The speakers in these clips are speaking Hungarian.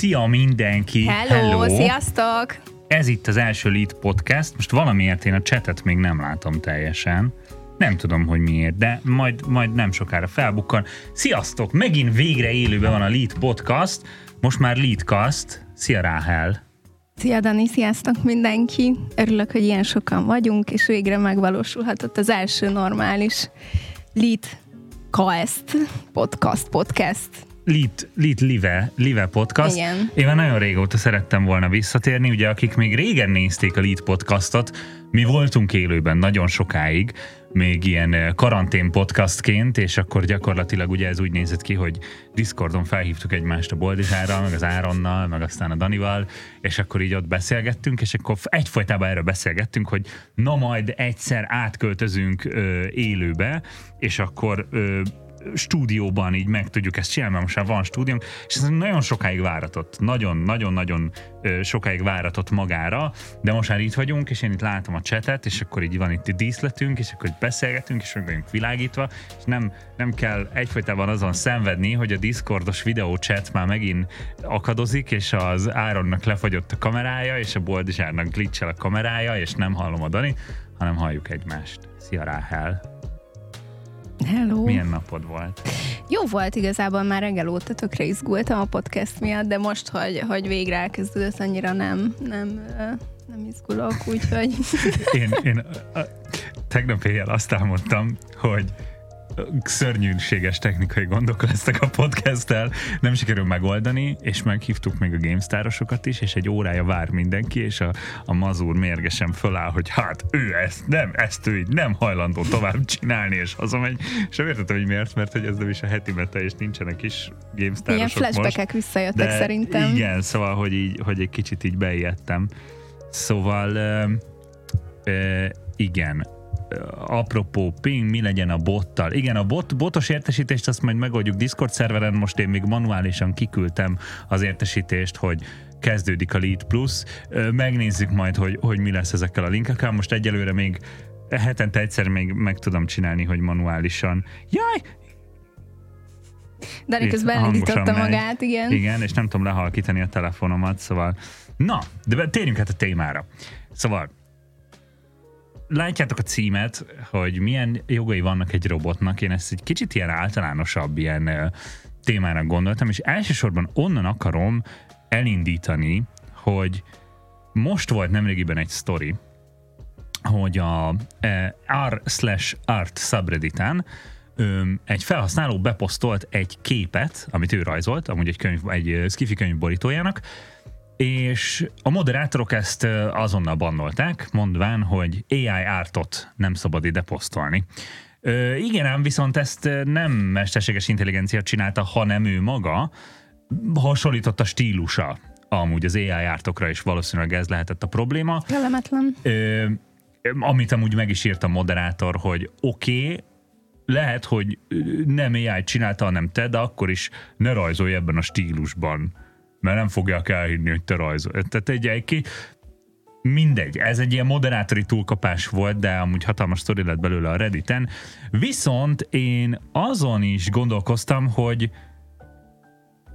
Szia mindenki! Hello, Hello, sziasztok! Ez itt az első Lead Podcast. Most valamiért én a chatet még nem látom teljesen. Nem tudom, hogy miért, de majd, majd nem sokára felbukkan. Sziasztok! Megint végre élőben van a Lead Podcast. Most már Leadcast. Szia Ráhel! Szia Dani, sziasztok mindenki! Örülök, hogy ilyen sokan vagyunk, és végre megvalósulhatott az első normális Lead Cast podcast podcast Lit, Lit Live, Live podcast. Igen. Én már nagyon régóta szerettem volna visszatérni, ugye akik még régen nézték a Lit podcastot, mi voltunk élőben nagyon sokáig, még ilyen eh, karantén podcastként, és akkor gyakorlatilag ugye ez úgy nézett ki, hogy Discordon felhívtuk egymást a Boldizsárral, meg az Áronnal, meg aztán a Danival, és akkor így ott beszélgettünk, és akkor egyfolytában erről beszélgettünk, hogy na majd egyszer átköltözünk ö, élőbe, és akkor ö, stúdióban így meg tudjuk ezt csinálni, mert most már van stúdiónk, és ez nagyon sokáig váratott, nagyon-nagyon-nagyon sokáig váratott magára, de most már itt vagyunk, és én itt látom a csetet, és akkor így van itt a díszletünk, és akkor beszélgetünk, és meg vagyunk világítva, és nem, nem kell egyfolytában azon szenvedni, hogy a Discordos videó chat már megint akadozik, és az Áronnak lefagyott a kamerája, és a Boldizsárnak glitchel a kamerája, és nem hallom a Dani, hanem halljuk egymást. Szia Ráhel! Hello. Milyen napod volt? Jó volt igazából, már reggel óta tökre izgultam a podcast miatt, de most, hogy, hogy végre elkezdődött, annyira nem, nem, nem izgulok, úgyhogy... én, én a, a, tegnap éjjel azt álmodtam, hogy szörnyűséges technikai gondok lesznek a podcasttel, nem sikerül megoldani, és meghívtuk még a GameStar-osokat is, és egy órája vár mindenki, és a, a mazúr mérgesen föláll, hogy hát ő ezt nem, ezt ő így nem hajlandó tovább csinálni, és hazamegy, és nem értettem, hogy miért, mert hogy ez nem is a heti mete, és nincsenek is GameStar-osok Ilyen flashbackek visszajöttek de szerintem. Igen, szóval, hogy, így, hogy egy kicsit így beijedtem. Szóval ö, ö, igen, apropó ping, mi legyen a bottal. Igen, a bot, botos értesítést azt majd megoldjuk Discord szerveren, most én még manuálisan kiküldtem az értesítést, hogy kezdődik a Lead Plus. Megnézzük majd, hogy, hogy mi lesz ezekkel a linkekkel. Most egyelőre még hetente egyszer még meg tudom csinálni, hogy manuálisan. Jaj, Dani közben elindította magát, igen. Igen, és nem tudom lehalkítani a telefonomat, szóval... Na, de térjünk hát a témára. Szóval látjátok a címet, hogy milyen jogai vannak egy robotnak. Én ezt egy kicsit ilyen általánosabb ilyen témának gondoltam, és elsősorban onnan akarom elindítani, hogy most volt nemrégiben egy story, hogy a r slash art subredditán egy felhasználó beposztolt egy képet, amit ő rajzolt, amúgy egy, könyv, egy skifi könyv borítójának, és a moderátorok ezt azonnal bannolták, mondván, hogy AI ártot nem szabad ide posztolni. Ö, igen ám, viszont ezt nem mesterséges intelligencia csinálta, hanem ő maga hasonlított a stílusa amúgy az AI ártokra, és valószínűleg ez lehetett a probléma. Kellemetlen. Ö, amit amúgy meg is írt a moderátor, hogy oké, okay, lehet, hogy nem AI csinálta, hanem te, de akkor is ne rajzolj ebben a stílusban mert nem fogják elhinni, hogy te rajzol. Tehát egy, egy mindegy, ez egy ilyen moderátori túlkapás volt, de amúgy hatalmas sztori lett belőle a Redditen. Viszont én azon is gondolkoztam, hogy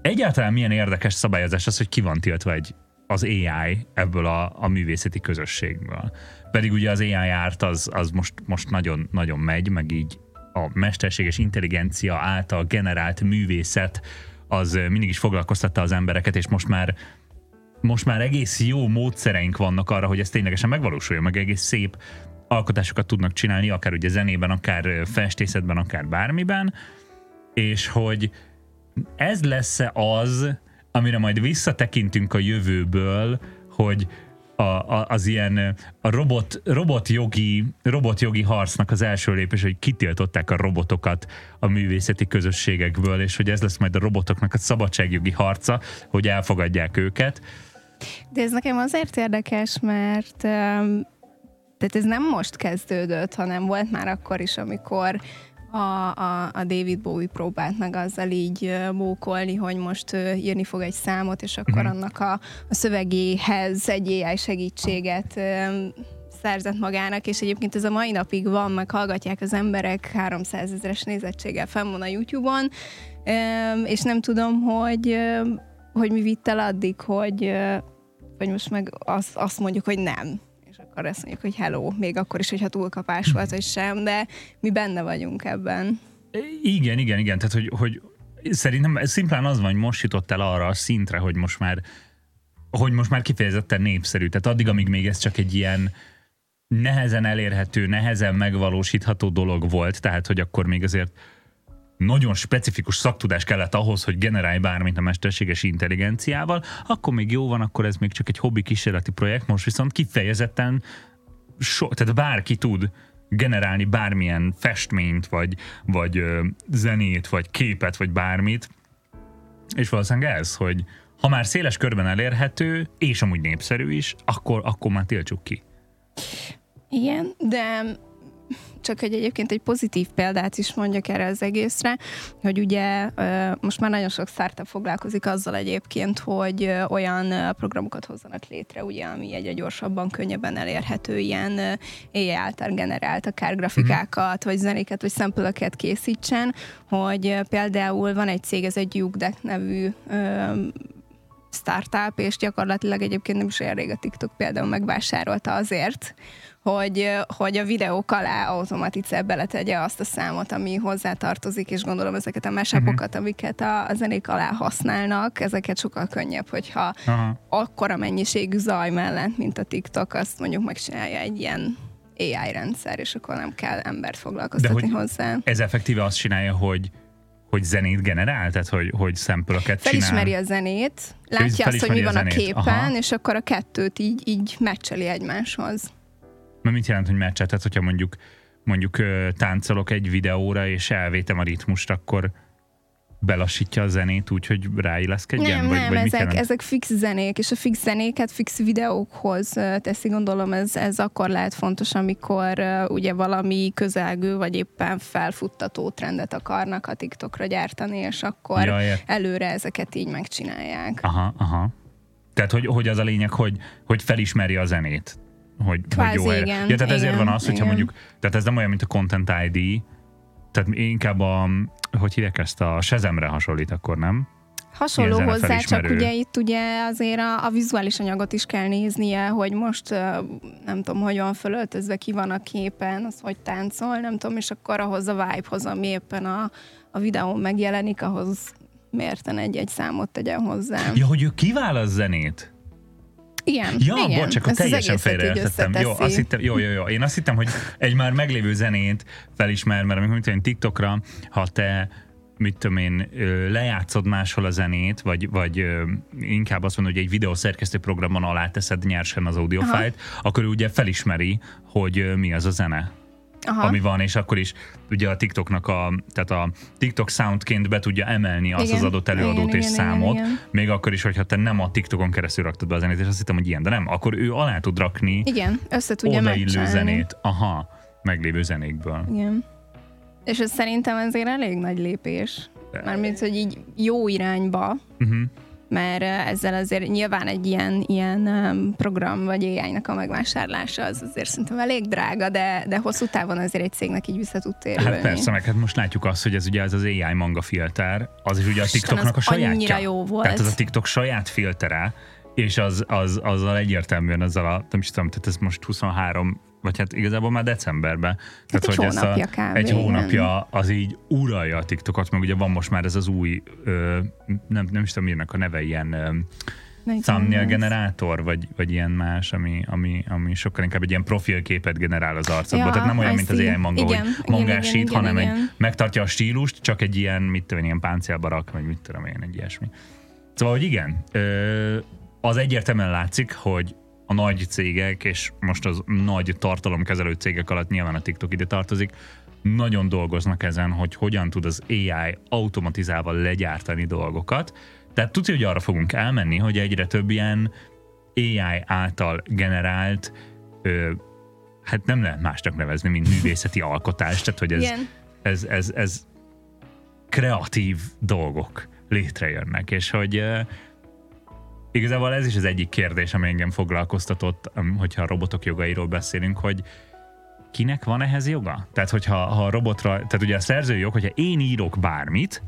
egyáltalán milyen érdekes szabályozás az, hogy ki van tiltva egy, az AI ebből a, a művészeti közösségből. Pedig ugye az AI árt az, az most, most nagyon, nagyon megy, meg így a mesterséges intelligencia által generált művészet az mindig is foglalkoztatta az embereket, és most már most már egész jó módszereink vannak arra, hogy ez ténylegesen megvalósuljon, meg egész szép alkotásokat tudnak csinálni, akár ugye zenében, akár festészetben, akár bármiben, és hogy ez lesz az, amire majd visszatekintünk a jövőből, hogy a, a, az ilyen a robot, robotjogi, robotjogi harcnak az első lépés, hogy kitiltották a robotokat a művészeti közösségekből, és hogy ez lesz majd a robotoknak a szabadságjogi harca, hogy elfogadják őket. De ez nekem azért érdekes, mert tehát ez nem most kezdődött, hanem volt már akkor is, amikor a, a, a David Bowie próbált meg azzal így mókolni, hogy most írni fog egy számot, és akkor mm-hmm. annak a, a szövegéhez egy AI segítséget szerzett magának, és egyébként ez a mai napig van, meg hallgatják az emberek 300 ezeres nézettséggel fenn van a YouTube-on, és nem tudom, hogy hogy mi vitt el addig, hogy, hogy most meg azt, azt mondjuk, hogy nem. Akkor azt mondjuk, hogy hello, még akkor is, hogyha túlkapás volt, vagy sem, de mi benne vagyunk ebben. Igen, igen, igen. Tehát, hogy, hogy szerintem szimplán az van, hogy most jutott el arra a szintre, hogy most már hogy most már kifejezetten népszerű. Tehát addig, amíg még ez csak egy ilyen nehezen elérhető, nehezen megvalósítható dolog volt, tehát hogy akkor még azért nagyon specifikus szaktudás kellett ahhoz, hogy generálj bármit a mesterséges intelligenciával, akkor még jó van, akkor ez még csak egy hobbi kísérleti projekt, most viszont kifejezetten so, tehát bárki tud generálni bármilyen festményt, vagy, vagy ö, zenét, vagy képet, vagy bármit. És valószínűleg ez, hogy ha már széles körben elérhető, és amúgy népszerű is, akkor, akkor már tiltsuk ki. Igen, de csak hogy egyébként egy pozitív példát is mondjak erre az egészre, hogy ugye most már nagyon sok startup foglalkozik azzal egyébként, hogy olyan programokat hozzanak létre, ugye, ami egyre gyorsabban, könnyebben elérhető, ilyen AI által generált akár grafikákat, vagy zenéket, vagy szempeleket készítsen, hogy például van egy cég, ez egy Jugdeck nevű startup, és gyakorlatilag egyébként nem is olyan rég a TikTok például megvásárolta azért, hogy, hogy a videók alá automatice beletegye azt a számot, ami hozzá tartozik, és gondolom ezeket a mesapokat, uh-huh. amiket a, a zenék alá használnak, ezeket sokkal könnyebb, hogyha Aha. akkora mennyiségű zaj mellett, mint a TikTok, azt mondjuk megcsinálja egy ilyen AI rendszer, és akkor nem kell embert foglalkoztatni De hogy hozzá. Ez effektíve azt csinálja, hogy hogy zenét generál? Tehát, hogy, hogy szempölöket csinál? Felismeri a zenét, látja azt, hogy mi van a, a képen, Aha. és akkor a kettőt így, így meccseli egymáshoz. Mert mit jelent, hogy meccset? Tehát, hogyha mondjuk mondjuk táncolok egy videóra, és elvétem a ritmust, akkor belassítja a zenét úgy, hogy ráilleszkedjen? Nem, vagy, nem, vagy ezek, ezek fix zenék, és a fix zenéket fix videókhoz teszi, gondolom ez, ez akkor lehet fontos, amikor uh, ugye valami közelgő, vagy éppen felfuttató trendet akarnak a TikTokra gyártani, és akkor ja, előre ezeket így megcsinálják. Aha, aha. Tehát, hogy, hogy az a lényeg, hogy, hogy felismeri a zenét. Hogy, Kvázi, hogy jó igen, ja, tehát igen, ezért van az, hogyha igen. mondjuk, tehát ez nem olyan, mint a Content ID, tehát inkább a, hogy hívják ezt, a Sezemre hasonlít akkor, nem? Hasonló hozzá, csak ugye itt ugye azért a, a vizuális anyagot is kell néznie, hogy most nem tudom, hogy van fölöltözve, ki van a képen, az hogy táncol, nem tudom, és akkor ahhoz a vibe-hoz, ami éppen a, a videón megjelenik, ahhoz mérten egy-egy számot tegyen hozzá. Ja, hogy ő kiválaszt zenét? Igen, ja, igen. bocs, akkor teljesen félreértettem. Jó, azt hittem, jó, jó, jó. Én azt hittem, hogy egy már meglévő zenét felismer, mert amikor mint TikTokra, ha te mit tudom én, lejátszod máshol a zenét, vagy, vagy inkább azt mondod, hogy egy videószerkesztő programon alá teszed nyersen az audiofájt, akkor ő ugye felismeri, hogy mi az a zene. Aha. ami van, és akkor is ugye a TikToknak a, tehát a TikTok soundként be tudja emelni azt igen. az adott előadót igen, és igen, számot, igen, igen. még akkor is, hogyha te nem a TikTokon keresztül raktad be a zenét, és azt hittem, hogy ilyen, de nem, akkor ő alá tud rakni igen, össze tudja odaillő zenét, aha, meglévő zenékből. Igen. És ez szerintem azért elég nagy lépés. Mármint, hogy így jó irányba. Uh-huh mert ezzel azért nyilván egy ilyen, ilyen program vagy ai a megvásárlása az azért szerintem elég drága, de, de hosszú távon azért egy cégnek így vissza tud térülni. Hát persze, meg hát most látjuk azt, hogy ez ugye ez az AI manga filter, az is ugye a TikToknak a sajátja. jó volt. Tehát az a TikTok saját filtere, és az, az, azzal egyértelműen azzal a, nem is tudom, tehát ez most 23 vagy hát igazából már decemberben. Hát tehát, egy hogy hónapja ez a, kb. Egy hónapja az így uralja a TikTokot, meg ugye van most már ez az új, ö, nem, nem is tudom, írnak a neve, ilyen ö, thumbnail generátor, vagy, vagy ilyen más, ami, ami, ami sokkal inkább egy ilyen profilképet generál az arcodból. Ja, Tehát nem olyan, mint az ilyen manga, igen, hogy mangásít, hanem igen. egy, megtartja a stílust, csak egy ilyen, mit tudom, ilyen páncélbarak, vagy mit tudom én, egy ilyesmi. Szóval, hogy igen, ö, az egyértelműen látszik, hogy a nagy cégek, és most az nagy tartalomkezelő cégek alatt nyilván a TikTok ide tartozik, nagyon dolgoznak ezen, hogy hogyan tud az AI automatizálva legyártani dolgokat. Tehát tudja, hogy arra fogunk elmenni, hogy egyre több ilyen AI által generált, ö, hát nem lehet másnak nevezni, mint művészeti alkotás, tehát hogy ez, ez, ez, ez kreatív dolgok létrejönnek, és hogy Igazából ez is az egyik kérdés, ami engem foglalkoztatott, hogyha a robotok jogairól beszélünk, hogy kinek van ehhez joga? Tehát, hogyha ha a robotra, tehát ugye a szerzői jog, hogyha én írok bármit,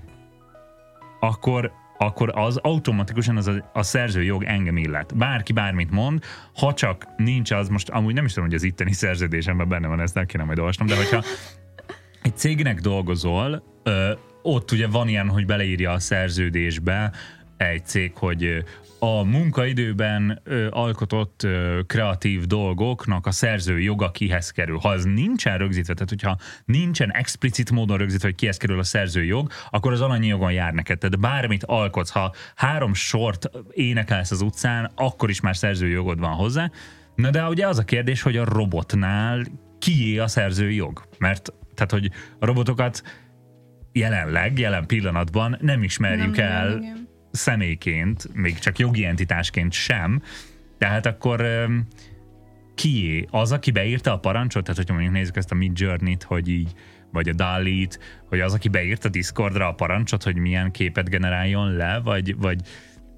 akkor akkor az automatikusan az a, a szerzőjog engem illet. Bárki bármit mond, ha csak nincs az, most amúgy nem is tudom, hogy az itteni szerződésemben benne van, ezt nem kéne majd olvasnom, de hogyha egy cégnek dolgozol, ö, ott ugye van ilyen, hogy beleírja a szerződésbe egy cég, hogy a munkaidőben ö, alkotott ö, kreatív dolgoknak a szerző joga kihez kerül. Ha az nincsen rögzítve, tehát hogyha nincsen explicit módon rögzítve, hogy kihez kerül a szerző jog, akkor az alanyi jogon jár neked. Tehát bármit alkotsz, ha három sort énekelsz az utcán, akkor is már szerző jogod van hozzá. Na de ugye az a kérdés, hogy a robotnál kié a szerző jog? Mert tehát, hogy a robotokat jelenleg, jelen pillanatban nem ismerjük nem, el igen személyként, még csak jogi entitásként sem, tehát akkor kié? Az, aki beírta a parancsot? Tehát, hogyha mondjuk nézzük ezt a Mid Journey-t, hogy így, vagy a Dalit, hogy az, aki beírta Discordra a parancsot, hogy milyen képet generáljon le, vagy, vagy,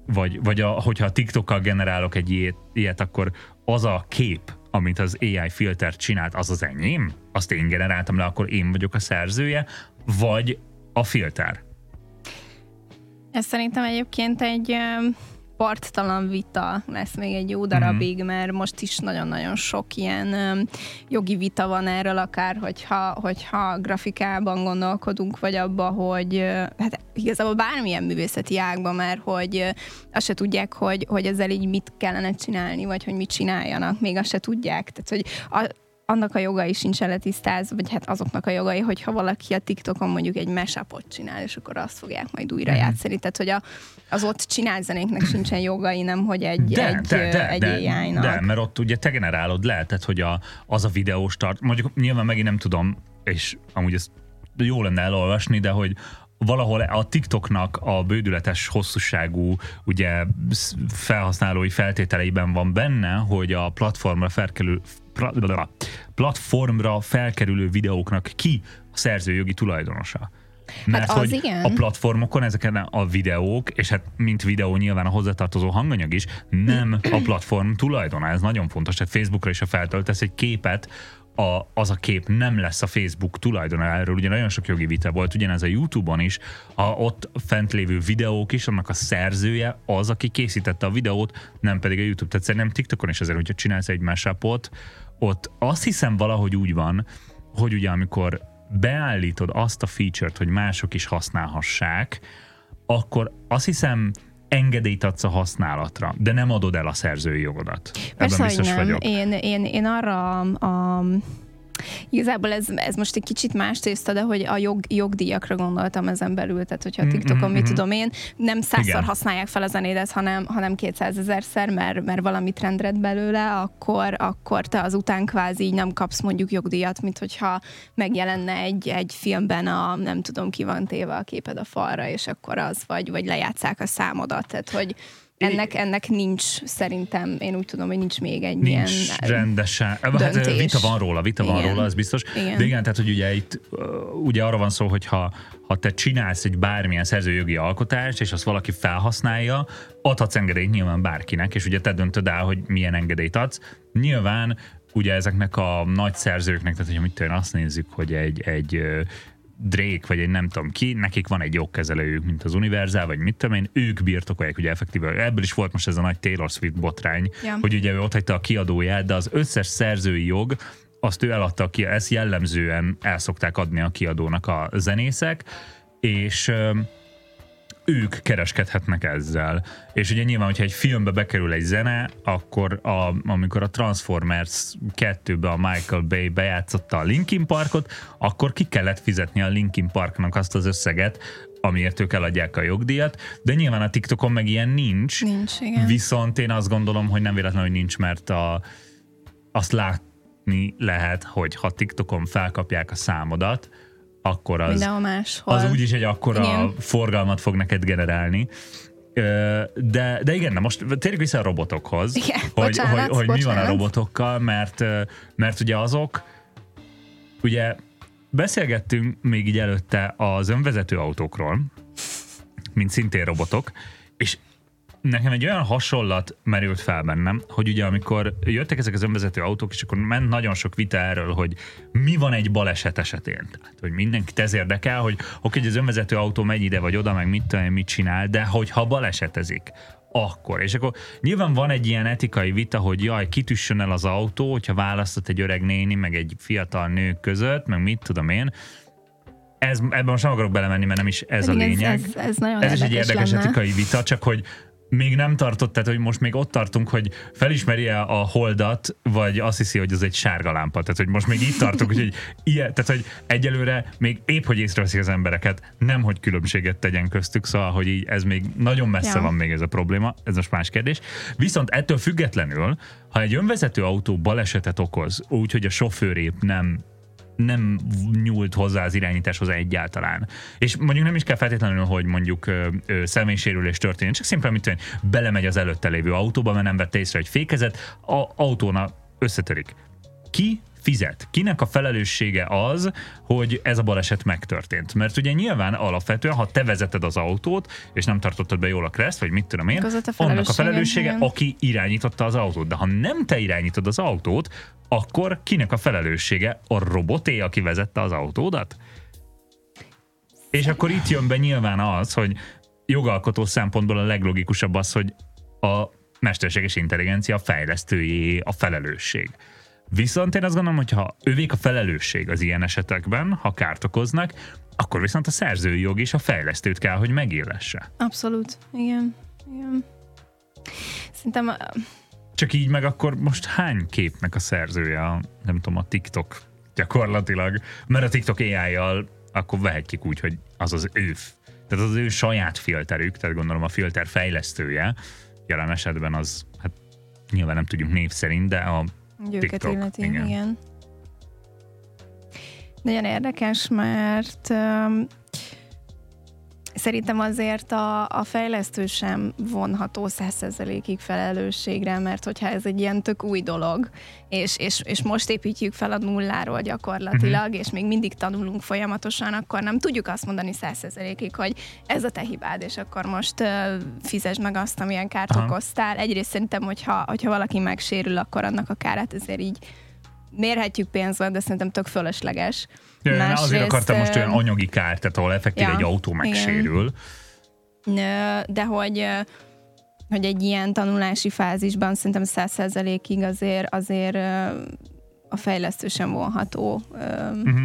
vagy, vagy a, hogyha a TikTokkal generálok egy ilyet, ilyet, akkor az a kép, amit az AI filter csinált, az az enyém? Azt én generáltam le, akkor én vagyok a szerzője, vagy a filter? Ez szerintem egyébként egy parttalan vita lesz még egy jó darabig, mm-hmm. mert most is nagyon-nagyon sok ilyen jogi vita van erről, akár hogyha, hogyha grafikában gondolkodunk, vagy abba, hogy uh, hát igazából bármilyen művészeti ágban, mert hogy azt se tudják, hogy, hogy ezzel így mit kellene csinálni, vagy hogy mit csináljanak, még azt se tudják. Tehát, hogy annak a jogai sincs letisztázva, vagy hát azoknak a jogai, hogyha valaki a TikTokon mondjuk egy mesapot csinál, és akkor azt fogják majd újra mm-hmm. játszani. Tehát, hogy a, az ott csinált zenéknek sincsen jogai, nem hogy egy, de, egy, de, de, egy de, AI-nak. De, mert ott ugye te generálod le, tehát, hogy a, az a videós tart, mondjuk nyilván megint nem tudom, és amúgy ez jó lenne elolvasni, de hogy valahol a TikToknak a bődületes hosszúságú ugye felhasználói feltételeiben van benne, hogy a platformra felkerül, platformra felkerülő videóknak ki a szerzőjogi tulajdonosa. Mert hát hogy igen. a platformokon ezeken a videók, és hát mint videó nyilván a hozzátartozó hanganyag is, nem a platform tulajdona. Ez nagyon fontos. Tehát Facebookra is, ha feltöltesz egy képet, a, az a kép nem lesz a Facebook tulajdona. Erről ugye nagyon sok jogi vita volt, ugyanez a YouTube-on is, ha ott fent lévő videók is, annak a szerzője az, aki készítette a videót, nem pedig a YouTube. Tehát szerintem TikTokon is azért, hogyha csinálsz egy mashup ott azt hiszem valahogy úgy van, hogy ugye amikor beállítod azt a feature-t, hogy mások is használhassák, akkor azt hiszem engedélyt adsz a használatra, de nem adod el a szerzői jogodat. Persze, Ebben biztos nem. vagyok. Én, én, én arra a Igazából ez, ez most egy kicsit más tészta, de hogy a jog, jogdíjakra gondoltam ezen belül, tehát hogyha a mm, TikTokon, mm-hmm. mit tudom én, nem százszor használják fel a zenédet, hanem, hanem 200 ezerszer, mert, mert valami trend belőle, akkor, akkor te azután kvázi így nem kapsz mondjuk jogdíjat, mint hogyha megjelenne egy, egy filmben a nem tudom ki van téve a képed a falra, és akkor az vagy, vagy lejátszák a számodat, tehát hogy ennek, ennek nincs szerintem, én úgy tudom, hogy nincs még egy nincs ilyen rendesen. Döntés. Hát vita van róla, vita igen. van róla, ez biztos. Igen. De igen, tehát hogy ugye itt ugye arra van szó, hogy ha, ha te csinálsz egy bármilyen szerzőjogi alkotást, és azt valaki felhasználja, adhatsz engedélyt nyilván bárkinek, és ugye te döntöd el, hogy milyen engedélyt adsz. Nyilván ugye ezeknek a nagy szerzőknek, tehát hogy mit azt nézzük, hogy egy, egy Drake, vagy egy nem tudom ki, nekik van egy jogkezelőjük, mint az Universal, vagy mit tudom én, ők birtokolják, ugye effektíve. Ebből is volt most ez a nagy Taylor Swift botrány, ja. hogy ugye ő ott hagyta a kiadóját, de az összes szerzői jog, azt ő eladta ki, ezt jellemzően el szokták adni a kiadónak a zenészek, és ők kereskedhetnek ezzel. És ugye nyilván, hogyha egy filmbe bekerül egy zene, akkor a, amikor a Transformers 2-be a Michael Bay bejátszotta a Linkin Parkot, akkor ki kellett fizetni a Linkin Parknak azt az összeget, amiért ők eladják a jogdíjat, de nyilván a TikTokon meg ilyen nincs. Nincs, igen. Viszont én azt gondolom, hogy nem véletlenül, hogy nincs, mert a, azt látni lehet, hogy ha TikTokon felkapják a számodat, akkor az, máshol. az úgyis egy akkora igen. forgalmat fog neked generálni. De, de igen, na most térjük vissza a robotokhoz, igen, hogy, bocsánat, hogy, hogy mi van a robotokkal, mert, mert ugye azok, ugye beszélgettünk még így előtte az önvezető autókról, mint szintén robotok, nekem egy olyan hasonlat merült fel bennem, hogy ugye amikor jöttek ezek az önvezető autók, és akkor ment nagyon sok vita erről, hogy mi van egy baleset esetén. Tehát, hogy mindenkit ez érdekel, hogy oké, hogy az önvezető autó megy ide vagy oda, meg mit, tudom, mit csinál, de hogyha balesetezik, akkor. És akkor nyilván van egy ilyen etikai vita, hogy jaj, kitüssön el az autó, hogyha választott egy öreg néni, meg egy fiatal nő között, meg mit tudom én, ez, ebben most nem akarok belemenni, mert nem is ez a lényeg. Ez, ez, ez, nagyon ez is egy érdekes lenne. etikai vita, csak hogy még nem tartott, tehát hogy most még ott tartunk, hogy felismeri -e a holdat, vagy azt hiszi, hogy az egy sárga lámpa. Tehát, hogy most még itt tartunk, hogy ilyen, tehát, hogy egyelőre még épp, hogy észreveszik az embereket, nem, hogy különbséget tegyen köztük, szóval, hogy így ez még nagyon messze ja. van még ez a probléma, ez most más kérdés. Viszont ettől függetlenül, ha egy önvezető autó balesetet okoz, úgyhogy a sofőr épp nem nem nyúlt hozzá az irányításhoz egyáltalán. És mondjuk nem is kell feltétlenül, hogy mondjuk személysérülés történik, csak szimplán, mint belemegy az előtte lévő autóba, mert nem vette észre, hogy fékezett, a autóna összetörik. Ki fizet? Kinek a felelőssége az, hogy ez a baleset megtörtént? Mert ugye nyilván alapvetően, ha te vezeted az autót, és nem tartottad be jól a kreszt, vagy mit tudom én, a annak a felelőssége, igen. aki irányította az autót. De ha nem te irányítod az autót, akkor kinek a felelőssége? A roboté, aki vezette az autódat? És akkor itt jön be nyilván az, hogy jogalkotó szempontból a leglogikusabb az, hogy a mesterséges intelligencia fejlesztőjé a felelősség. Viszont én azt gondolom, hogy ha övék a felelősség az ilyen esetekben, ha kárt okoznak, akkor viszont a szerzői jog is a fejlesztőt kell, hogy megillesse. Abszolút, igen. igen. Szerintem... Csak így meg akkor most hány képnek a szerzője, a, nem tudom, a TikTok gyakorlatilag, mert a TikTok AI-jal akkor vehetjük úgy, hogy az az ő, tehát az ő saját filterük, tehát gondolom a filter fejlesztője, jelen esetben az, hát nyilván nem tudjuk név szerint, de a Őket TikTok, illeti, igen. igen. Nagyon érdekes, mert um, Szerintem azért a, a fejlesztő sem vonható százszerzelékig felelősségre, mert hogyha ez egy ilyen tök új dolog, és, és, és most építjük fel a nulláról gyakorlatilag, uh-huh. és még mindig tanulunk folyamatosan, akkor nem tudjuk azt mondani százszerzelékig, hogy ez a te hibád, és akkor most uh, fizesd meg azt, amilyen kárt Aha. okoztál. Egyrészt szerintem, hogyha, hogyha valaki megsérül, akkor annak a kárát ezért így mérhetjük pénzzel, de szerintem tök fölösleges. Ja, Másrészt, azért akartam most olyan anyagi kárt, tehát ahol effektív ja, egy autó megsérül. Igen. De hogy hogy egy ilyen tanulási fázisban szerintem száz százalékig azért, azért a fejlesztő sem vonható uh-huh.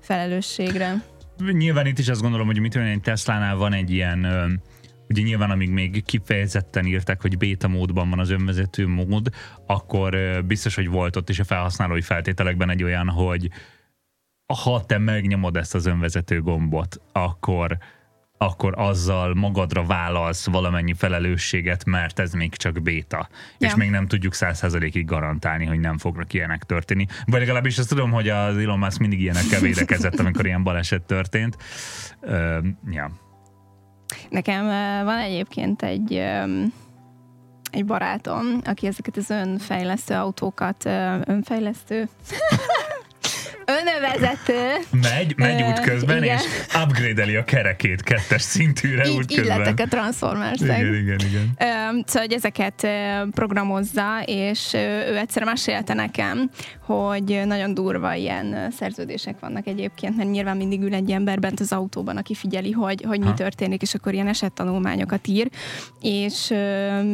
felelősségre. Nyilván itt is azt gondolom, hogy mit tudom, egy Tesla-nál van egy ilyen ugye nyilván amíg még kifejezetten írták, hogy beta módban van az önvezető mód, akkor biztos, hogy volt ott is a felhasználói feltételekben egy olyan, hogy ha te megnyomod ezt az önvezető gombot, akkor akkor azzal magadra vállalsz valamennyi felelősséget, mert ez még csak béta. Ja. És még nem tudjuk százszerzalékig garantálni, hogy nem fognak ilyenek történni. Vagy legalábbis azt tudom, hogy az Elon Musk mindig ilyenekkel védekezett, amikor ilyen baleset történt. Uh, ja. Nekem van egyébként egy egy barátom, aki ezeket az önfejlesztő autókat, önfejlesztő, önvezető. Megy, megy út közben, igen. és upgrade a kerekét kettes szintűre így, útközben. Így lettek a transformers Igen, igen, igen. Um, szóval, hogy ezeket programozza, és ő egyszer mesélte nekem, hogy nagyon durva ilyen szerződések vannak egyébként, mert nyilván mindig ül egy ember bent az autóban, aki figyeli, hogy, hogy mi történik, és akkor ilyen esettanulmányokat ír, és,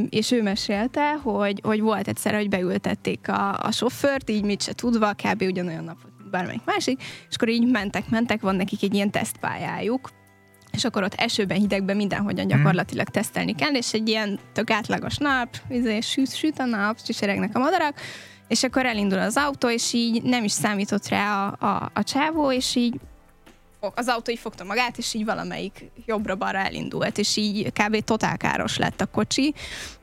és ő mesélte, hogy, hogy volt egyszer, hogy beültették a, a sofőrt, így mit se tudva, kb. ugyanolyan napot, bármelyik másik, és akkor így mentek, mentek, van nekik egy ilyen tesztpályájuk, és akkor ott esőben, hidegben mindenhogyan mhm. gyakorlatilag tesztelni kell, és egy ilyen tök átlagos nap, izé, süt, süt a nap, csicseregnek a madarak, és akkor elindul az autó, és így nem is számított rá a, a, a csávó, és így az autó így fogta magát, és így valamelyik jobbra-balra elindult, és így kb. totálkáros lett a kocsi.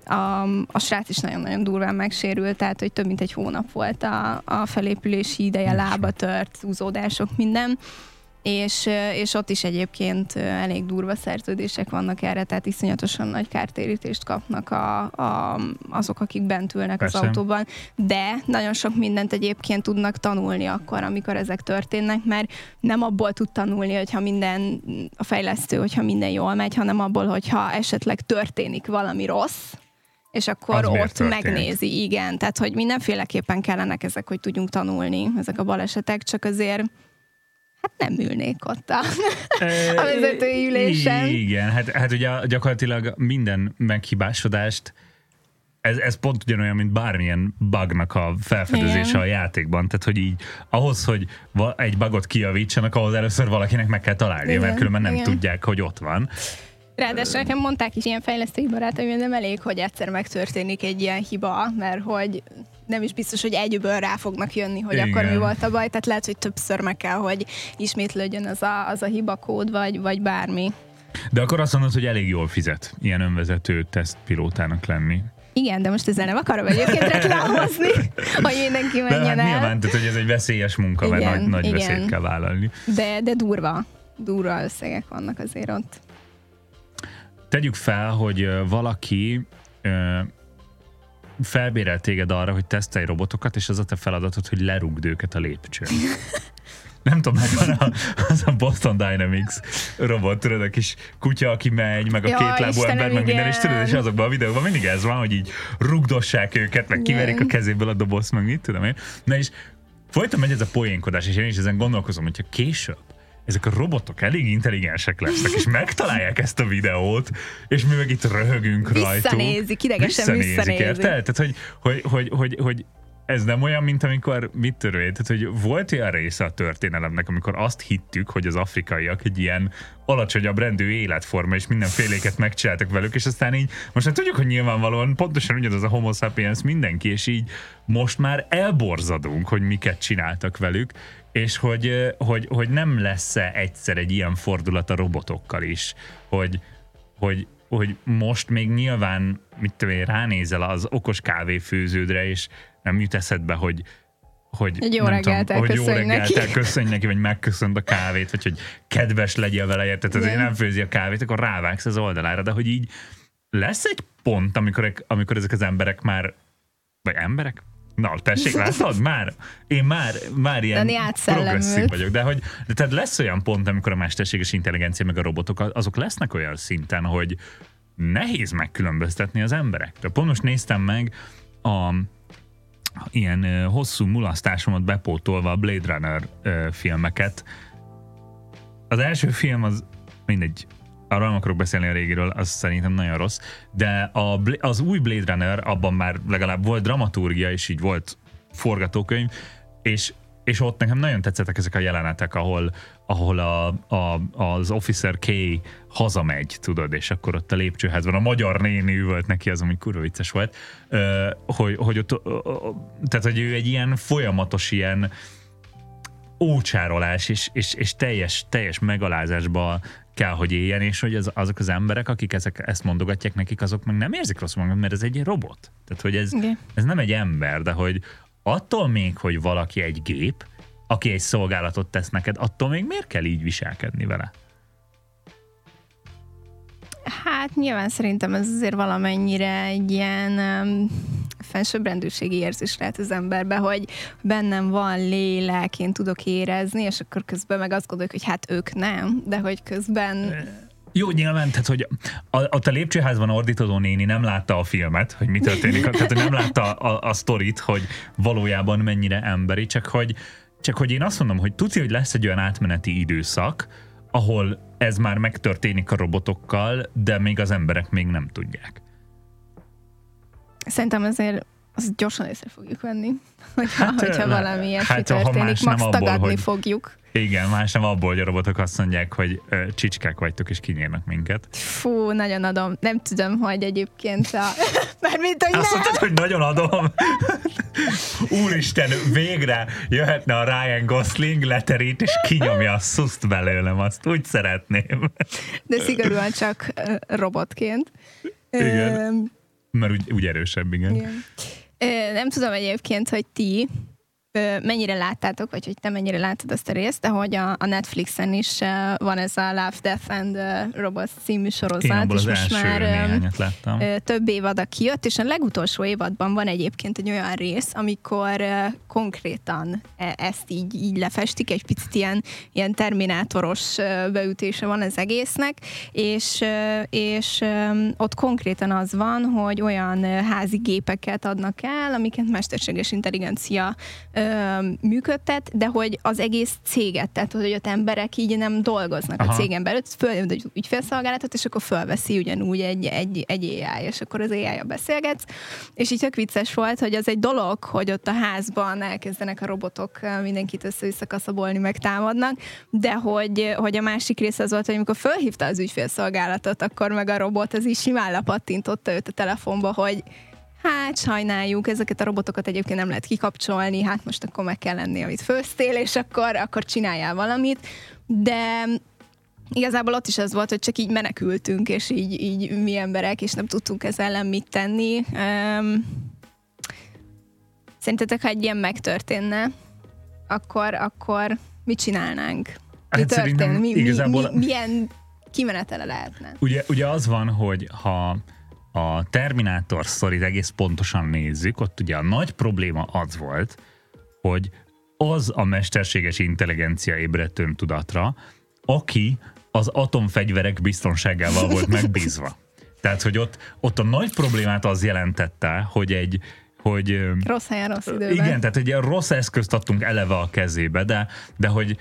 A, a srác is nagyon-nagyon durván megsérült, tehát hogy több mint egy hónap volt a, a felépülési ideje, lába tört, úzódások, minden. És, és ott is egyébként elég durva szerződések vannak erre, tehát iszonyatosan nagy kártérítést kapnak a, a, azok, akik bent ülnek Persze. az autóban, de nagyon sok mindent egyébként tudnak tanulni akkor, amikor ezek történnek, mert nem abból tud tanulni, hogyha minden a fejlesztő, hogyha minden jól megy, hanem abból, hogyha esetleg történik valami rossz, és akkor az ott megnézi, igen. Tehát, hogy mindenféleképpen kellenek ezek, hogy tudjunk tanulni, ezek a balesetek, csak azért Hát nem ülnék ott a, a vezetői ülésen. Igen, hát, hát ugye gyakorlatilag minden meghibásodást ez, ez pont ugyanolyan, mint bármilyen bugnak a felfedezése Igen. a játékban. Tehát, hogy így ahhoz, hogy egy bugot kijavítsanak, ahhoz először valakinek meg kell találni, Igen. mert különben nem Igen. tudják, hogy ott van. Ráadásul nekem mondták is ilyen fejlesztői barátaim, nem elég, hogy egyszer megtörténik egy ilyen hiba, mert hogy nem is biztos, hogy egyből rá fognak jönni, hogy Igen. akkor mi volt a baj, tehát lehet, hogy többször meg kell, hogy ismétlődjön az a, az a hibakód, vagy, vagy bármi. De akkor azt mondod, hogy elég jól fizet ilyen önvezető tesztpilótának lenni. Igen, de most ezzel nem akarom egyébként reklámozni, hogy mindenki menjen de hát el. Nyilván, tehát, hogy ez egy veszélyes munka, igen, mert nagy, nagy igen. veszélyt kell vállalni. De, de durva, durva összegek vannak azért ott. Tegyük fel, hogy valaki felbérel téged arra, hogy tesztelj robotokat, és az a te feladatod, hogy lerúgd őket a lépcsőn. nem tudom, meg a, az a Boston Dynamics robot, tudod, a kis kutya, aki megy, meg a két lábú ember, meg minden, és tudod, és azokban a videókban mindig ez van, hogy így rugdossák őket, meg kiverik a kezéből a dobozt, meg mit tudom én. Na és folyton megy ez a poénkodás, és én is ezen gondolkozom, hogyha később ezek a robotok elég intelligensek lesznek, és megtalálják ezt a videót, és mi meg itt röhögünk rajtuk. Visszanézik, idegesen visszanézik. Érted? Tehát, hogy, hogy, hogy, hogy, hogy ez nem olyan, mint amikor, mit törője, tehát hogy volt olyan része a történelemnek, amikor azt hittük, hogy az afrikaiak egy ilyen alacsonyabb rendű életforma, és mindenféléket megcsináltak velük, és aztán így, most már tudjuk, hogy nyilvánvalóan pontosan ugyanaz a homo sapiens mindenki, és így most már elborzadunk, hogy miket csináltak velük, és hogy, hogy, hogy nem lesz-e egyszer egy ilyen fordulat a robotokkal is, hogy, hogy, hogy most még nyilván, mit tudom ránézel az okos kávéfőződre, és nem jut eszedbe, hogy hogy, jó reggelt reggelt köszönj neki, vagy megköszönt a kávét, vagy hogy kedves legyél vele, érted, azért nem főzi a kávét, akkor rávágsz az oldalára, de hogy így lesz egy pont, amikor, amikor ezek az emberek már, vagy emberek? Na, tessék, látod? Már, én már, már ilyen progresszív vagyok, de hogy de tehát lesz olyan pont, amikor a mesterséges intelligencia meg a robotok, azok lesznek olyan szinten, hogy nehéz megkülönböztetni az emberek. De pont most néztem meg a ilyen hosszú mulasztásomat bepótolva a Blade Runner filmeket. Az első film az mindegy, arról nem akarok beszélni a régiről, az szerintem nagyon rossz, de a, az új Blade Runner, abban már legalább volt dramaturgia, és így volt forgatókönyv, és és ott nekem nagyon tetszettek ezek a jelenetek, ahol, ahol a, a, az Officer K hazamegy, tudod, és akkor ott a lépcsőhez van, a magyar néni üvölt neki, az ami kurva vicces volt, hogy, hogy ott, tehát, hogy ő egy ilyen folyamatos ilyen ócsárolás és, és, és teljes, teljes megalázásba kell, hogy éljen, és hogy az, azok az emberek, akik ezek, ezt mondogatják nekik, azok meg nem érzik rosszul magam, mert ez egy robot. Tehát, hogy ez, ez nem egy ember, de hogy attól még, hogy valaki egy gép, aki egy szolgálatot tesz neked, attól még miért kell így viselkedni vele? Hát nyilván szerintem ez azért valamennyire egy ilyen um, felsőbbrendűségi érzés lehet az emberbe, hogy bennem van lélek, én tudok érezni, és akkor közben meg azt gondoljuk, hogy hát ők nem, de hogy közben jó, nyilván, tehát hogy a, ott a lépcsőházban ordítozó néni nem látta a filmet, hogy mi történik, tehát nem látta a, a sztorit, hogy valójában mennyire emberi, csak hogy, csak hogy én azt mondom, hogy tudja, hogy lesz egy olyan átmeneti időszak, ahol ez már megtörténik a robotokkal, de még az emberek még nem tudják. Szerintem azért azt gyorsan észre fogjuk venni, hogyha, hát, hogyha valami ilyesmi hát, történik, max abból, tagadni hogy, fogjuk. Igen, más nem abból, hogy a robotok azt mondják, hogy ö, csicskák vagytok, és kinyírnak minket. Fú, nagyon adom. Nem tudom, hogy egyébként a... mint, hogy Azt nem. mondtad, hogy nagyon adom. Úristen, végre jöhetne a Ryan Gosling, leterít, és kinyomja a szuszt belőlem, azt úgy szeretném. De szigorúan csak robotként. Igen. Mert úgy, úgy erősebb, igen. igen. Nem tudom egyébként, hogy ti mennyire láttátok, vagy hogy te mennyire láttad azt a részt, de hogy a, a Netflixen is van ez a Love, Death and Robots című sorozat, Én és most már láttam. több évad a kijött, és a legutolsó évadban van egyébként egy olyan rész, amikor konkrétan e, ezt így, így lefestik, egy picit ilyen, ilyen terminátoros beütése van az egésznek, és, és ott konkrétan az van, hogy olyan házi gépeket adnak el, amiket mesterséges intelligencia működtet, de hogy az egész céget, tehát hogy ott emberek így nem dolgoznak Aha. a cégen belül, föl egy ügyfélszolgálatot, és akkor fölveszi ugyanúgy egy, egy, egy AI, és akkor az AI-ja beszélgetsz, és így tök vicces volt, hogy az egy dolog, hogy ott a házban elkezdenek a robotok mindenkit össze-vissza kaszabolni, meg támadnak, de hogy, hogy a másik része az volt, hogy amikor fölhívta az ügyfélszolgálatot, akkor meg a robot az is simán lepattintotta őt a telefonba, hogy hát sajnáljuk, ezeket a robotokat egyébként nem lehet kikapcsolni, hát most akkor meg kell lenni, amit főztél, és akkor, akkor csináljál valamit, de igazából ott is az volt, hogy csak így menekültünk, és így, így mi emberek, és nem tudtunk ezzel ellen mit tenni. Um, szerintetek, ha egy ilyen megtörténne, akkor, akkor mit csinálnánk? Mi hát történt? Mi, igazából... mi, mi, milyen kimenetele lehetne? Ugye, ugye az van, hogy ha a Terminátor sztorit egész pontosan nézzük, ott ugye a nagy probléma az volt, hogy az a mesterséges intelligencia ébredt öntudatra, aki az atomfegyverek biztonságával volt megbízva. Tehát, hogy ott, ott a nagy problémát az jelentette, hogy egy, hogy... Rossz helyen, rossz időben. Igen, tehát egy rossz eszközt adtunk eleve a kezébe, de, de hogy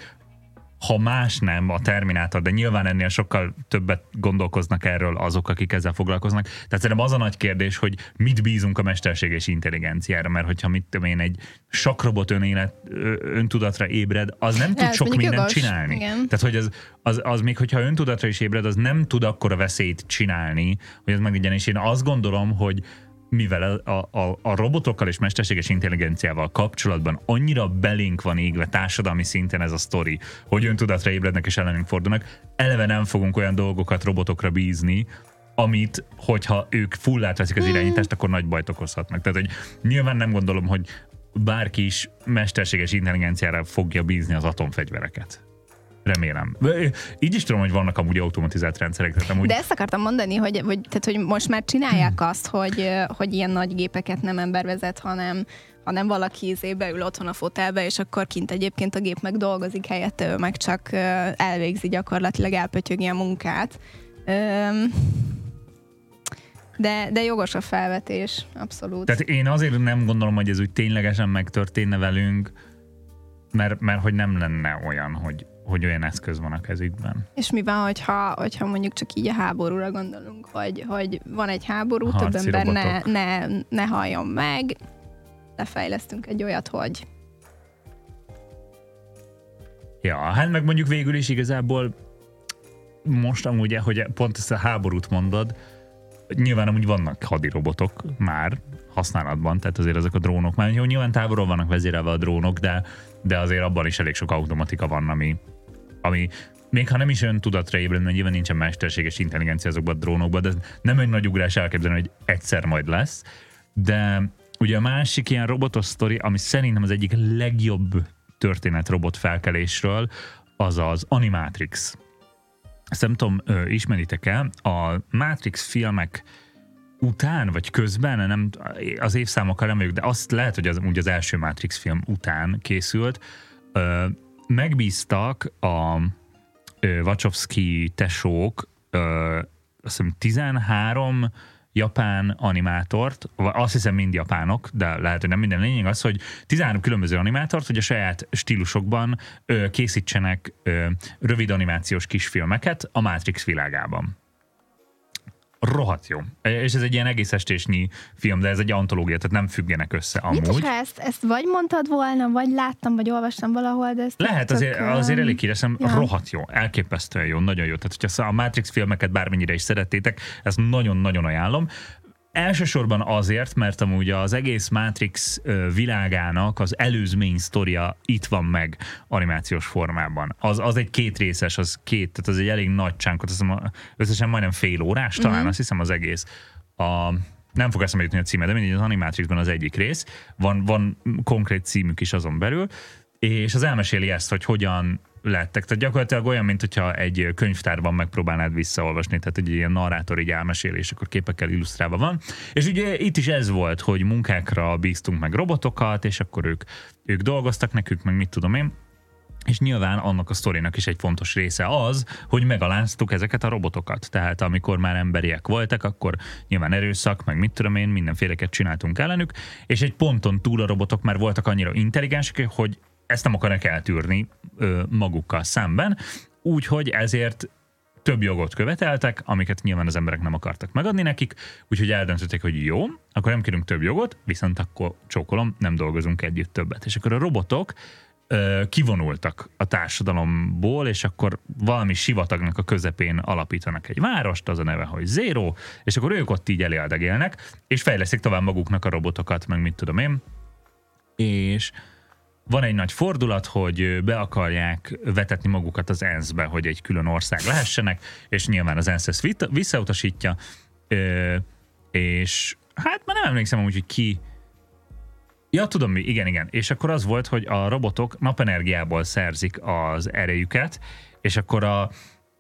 ha más nem a Terminátor, de nyilván ennél sokkal többet gondolkoznak erről azok, akik ezzel foglalkoznak. Tehát szerintem az a nagy kérdés, hogy mit bízunk a mesterséges intelligenciára, mert hogyha mit tudom én, egy sakrobot önélet, öntudatra ébred, az nem tud sok mindent jogos. csinálni. Igen. Tehát, hogy az, az, az még, hogyha öntudatra is ébred, az nem tud akkor a veszélyt csinálni, hogy ez meglegyen. És én azt gondolom, hogy mivel a, a, a robotokkal és mesterséges intelligenciával kapcsolatban annyira belénk van égve társadalmi szinten ez a sztori, hogy öntudatra ébrednek és ellenünk fordulnak, eleve nem fogunk olyan dolgokat robotokra bízni, amit, hogyha ők fullát veszik az hmm. irányítást, akkor nagy bajt okozhatnak. Tehát, hogy nyilván nem gondolom, hogy bárki is mesterséges intelligenciára fogja bízni az atomfegyvereket. Remélem. Így is tudom, hogy vannak amúgy automatizált rendszerek. Tehát amúgy... De ezt akartam mondani, hogy, hogy, tehát, hogy most már csinálják azt, hogy, hogy ilyen nagy gépeket nem ember vezet, hanem, hanem valaki izébe ül otthon a fotelbe, és akkor kint egyébként a gép meg dolgozik helyette, ő meg csak elvégzi gyakorlatilag elpötyögi a munkát. De, de jogos a felvetés, abszolút. Tehát én azért nem gondolom, hogy ez úgy ténylegesen megtörténne velünk, mert, mert hogy nem lenne olyan, hogy, hogy olyan eszköz van a kezükben. És mi van, hogyha, hogyha mondjuk csak így a háborúra gondolunk, hogy, hogy van egy háború, Harci több ember ne, ne, ne halljon meg, lefejlesztünk egy olyat, hogy Ja, hát meg mondjuk végül is igazából most amúgy, hogy pont ezt a háborút mondod, nyilván amúgy vannak hadirobotok már használatban, tehát azért ezek a drónok már jó, nyilván távolról vannak vezérelve a drónok, de, de azért abban is elég sok automatika van, ami, ami még ha nem is öntudatra ébred, mert nyilván nincsen mesterséges intelligencia azokban a drónokban, de nem egy nagy ugrás elképzelni, hogy egyszer majd lesz. De ugye a másik ilyen robotos sztori, ami szerintem az egyik legjobb történet robot felkelésről, az az Animatrix. Ezt nem tudom, ismeritek-e? A Matrix filmek után, vagy közben, nem, az évszámokkal nem vagyok, de azt lehet, hogy az, úgy az első Matrix film után készült, megbíztak a Wachowski tesók ö, azt hiszem 13 japán animátort, azt hiszem mind japánok, de lehet, hogy nem minden lényeg az, hogy 13 különböző animátort, hogy a saját stílusokban ö, készítsenek ö, rövid animációs kisfilmeket a Matrix világában rohadt jó. És ez egy ilyen egész estésnyi film, de ez egy antológia, tehát nem függenek össze amúgy. Mit, ha ezt, ezt vagy mondtad volna, vagy láttam, vagy olvastam valahol, de ezt Lehet, azért, azért elég híresem, ja. rohadt jó, elképesztően jó, nagyon jó. Tehát, hogyha a Matrix filmeket bármennyire is szerettétek, ezt nagyon-nagyon ajánlom. Elsősorban azért, mert amúgy az egész Matrix világának az előzmény sztoria itt van meg animációs formában. Az, az egy két részes, az két, tehát az egy elég nagy csánkot, azt hiszem, összesen majdnem fél órás talán, mm-hmm. azt hiszem az egész. A nem fog eszembe jutni a címe, de mindig az Animatrixban az egyik rész, van, van konkrét címük is azon belül, és az elmeséli ezt, hogy hogyan lettek. Tehát gyakorlatilag olyan, mint hogyha egy könyvtárban megpróbálnád visszaolvasni, tehát egy ilyen narrátor így elmeséli, és akkor képekkel illusztrálva van. És ugye itt is ez volt, hogy munkákra bíztunk meg robotokat, és akkor ők, ők dolgoztak nekünk, meg mit tudom én, és nyilván annak a sztorinak is egy fontos része az, hogy megaláztuk ezeket a robotokat. Tehát amikor már emberiek voltak, akkor nyilván erőszak, meg mit tudom én, mindenféleket csináltunk ellenük, és egy ponton túl a robotok már voltak annyira intelligensek, hogy ezt nem akarnak eltűrni ö, magukkal szemben, úgyhogy ezért több jogot követeltek, amiket nyilván az emberek nem akartak megadni nekik, úgyhogy eldöntötték, hogy jó, akkor nem kérünk több jogot, viszont akkor csókolom, nem dolgozunk együtt többet. És akkor a robotok ö, kivonultak a társadalomból, és akkor valami sivatagnak a közepén alapítanak egy várost, az a neve, hogy Zero, és akkor ők ott így eléldegélnek, és fejleszik tovább maguknak a robotokat, meg mit tudom én. És van egy nagy fordulat, hogy be akarják vetetni magukat az ENSZ-be, hogy egy külön ország lehessenek, és nyilván az ENSZ ezt visszautasítja, és hát már nem emlékszem úgy, hogy ki Ja, tudom mi, igen, igen. És akkor az volt, hogy a robotok napenergiából szerzik az erejüket, és akkor a,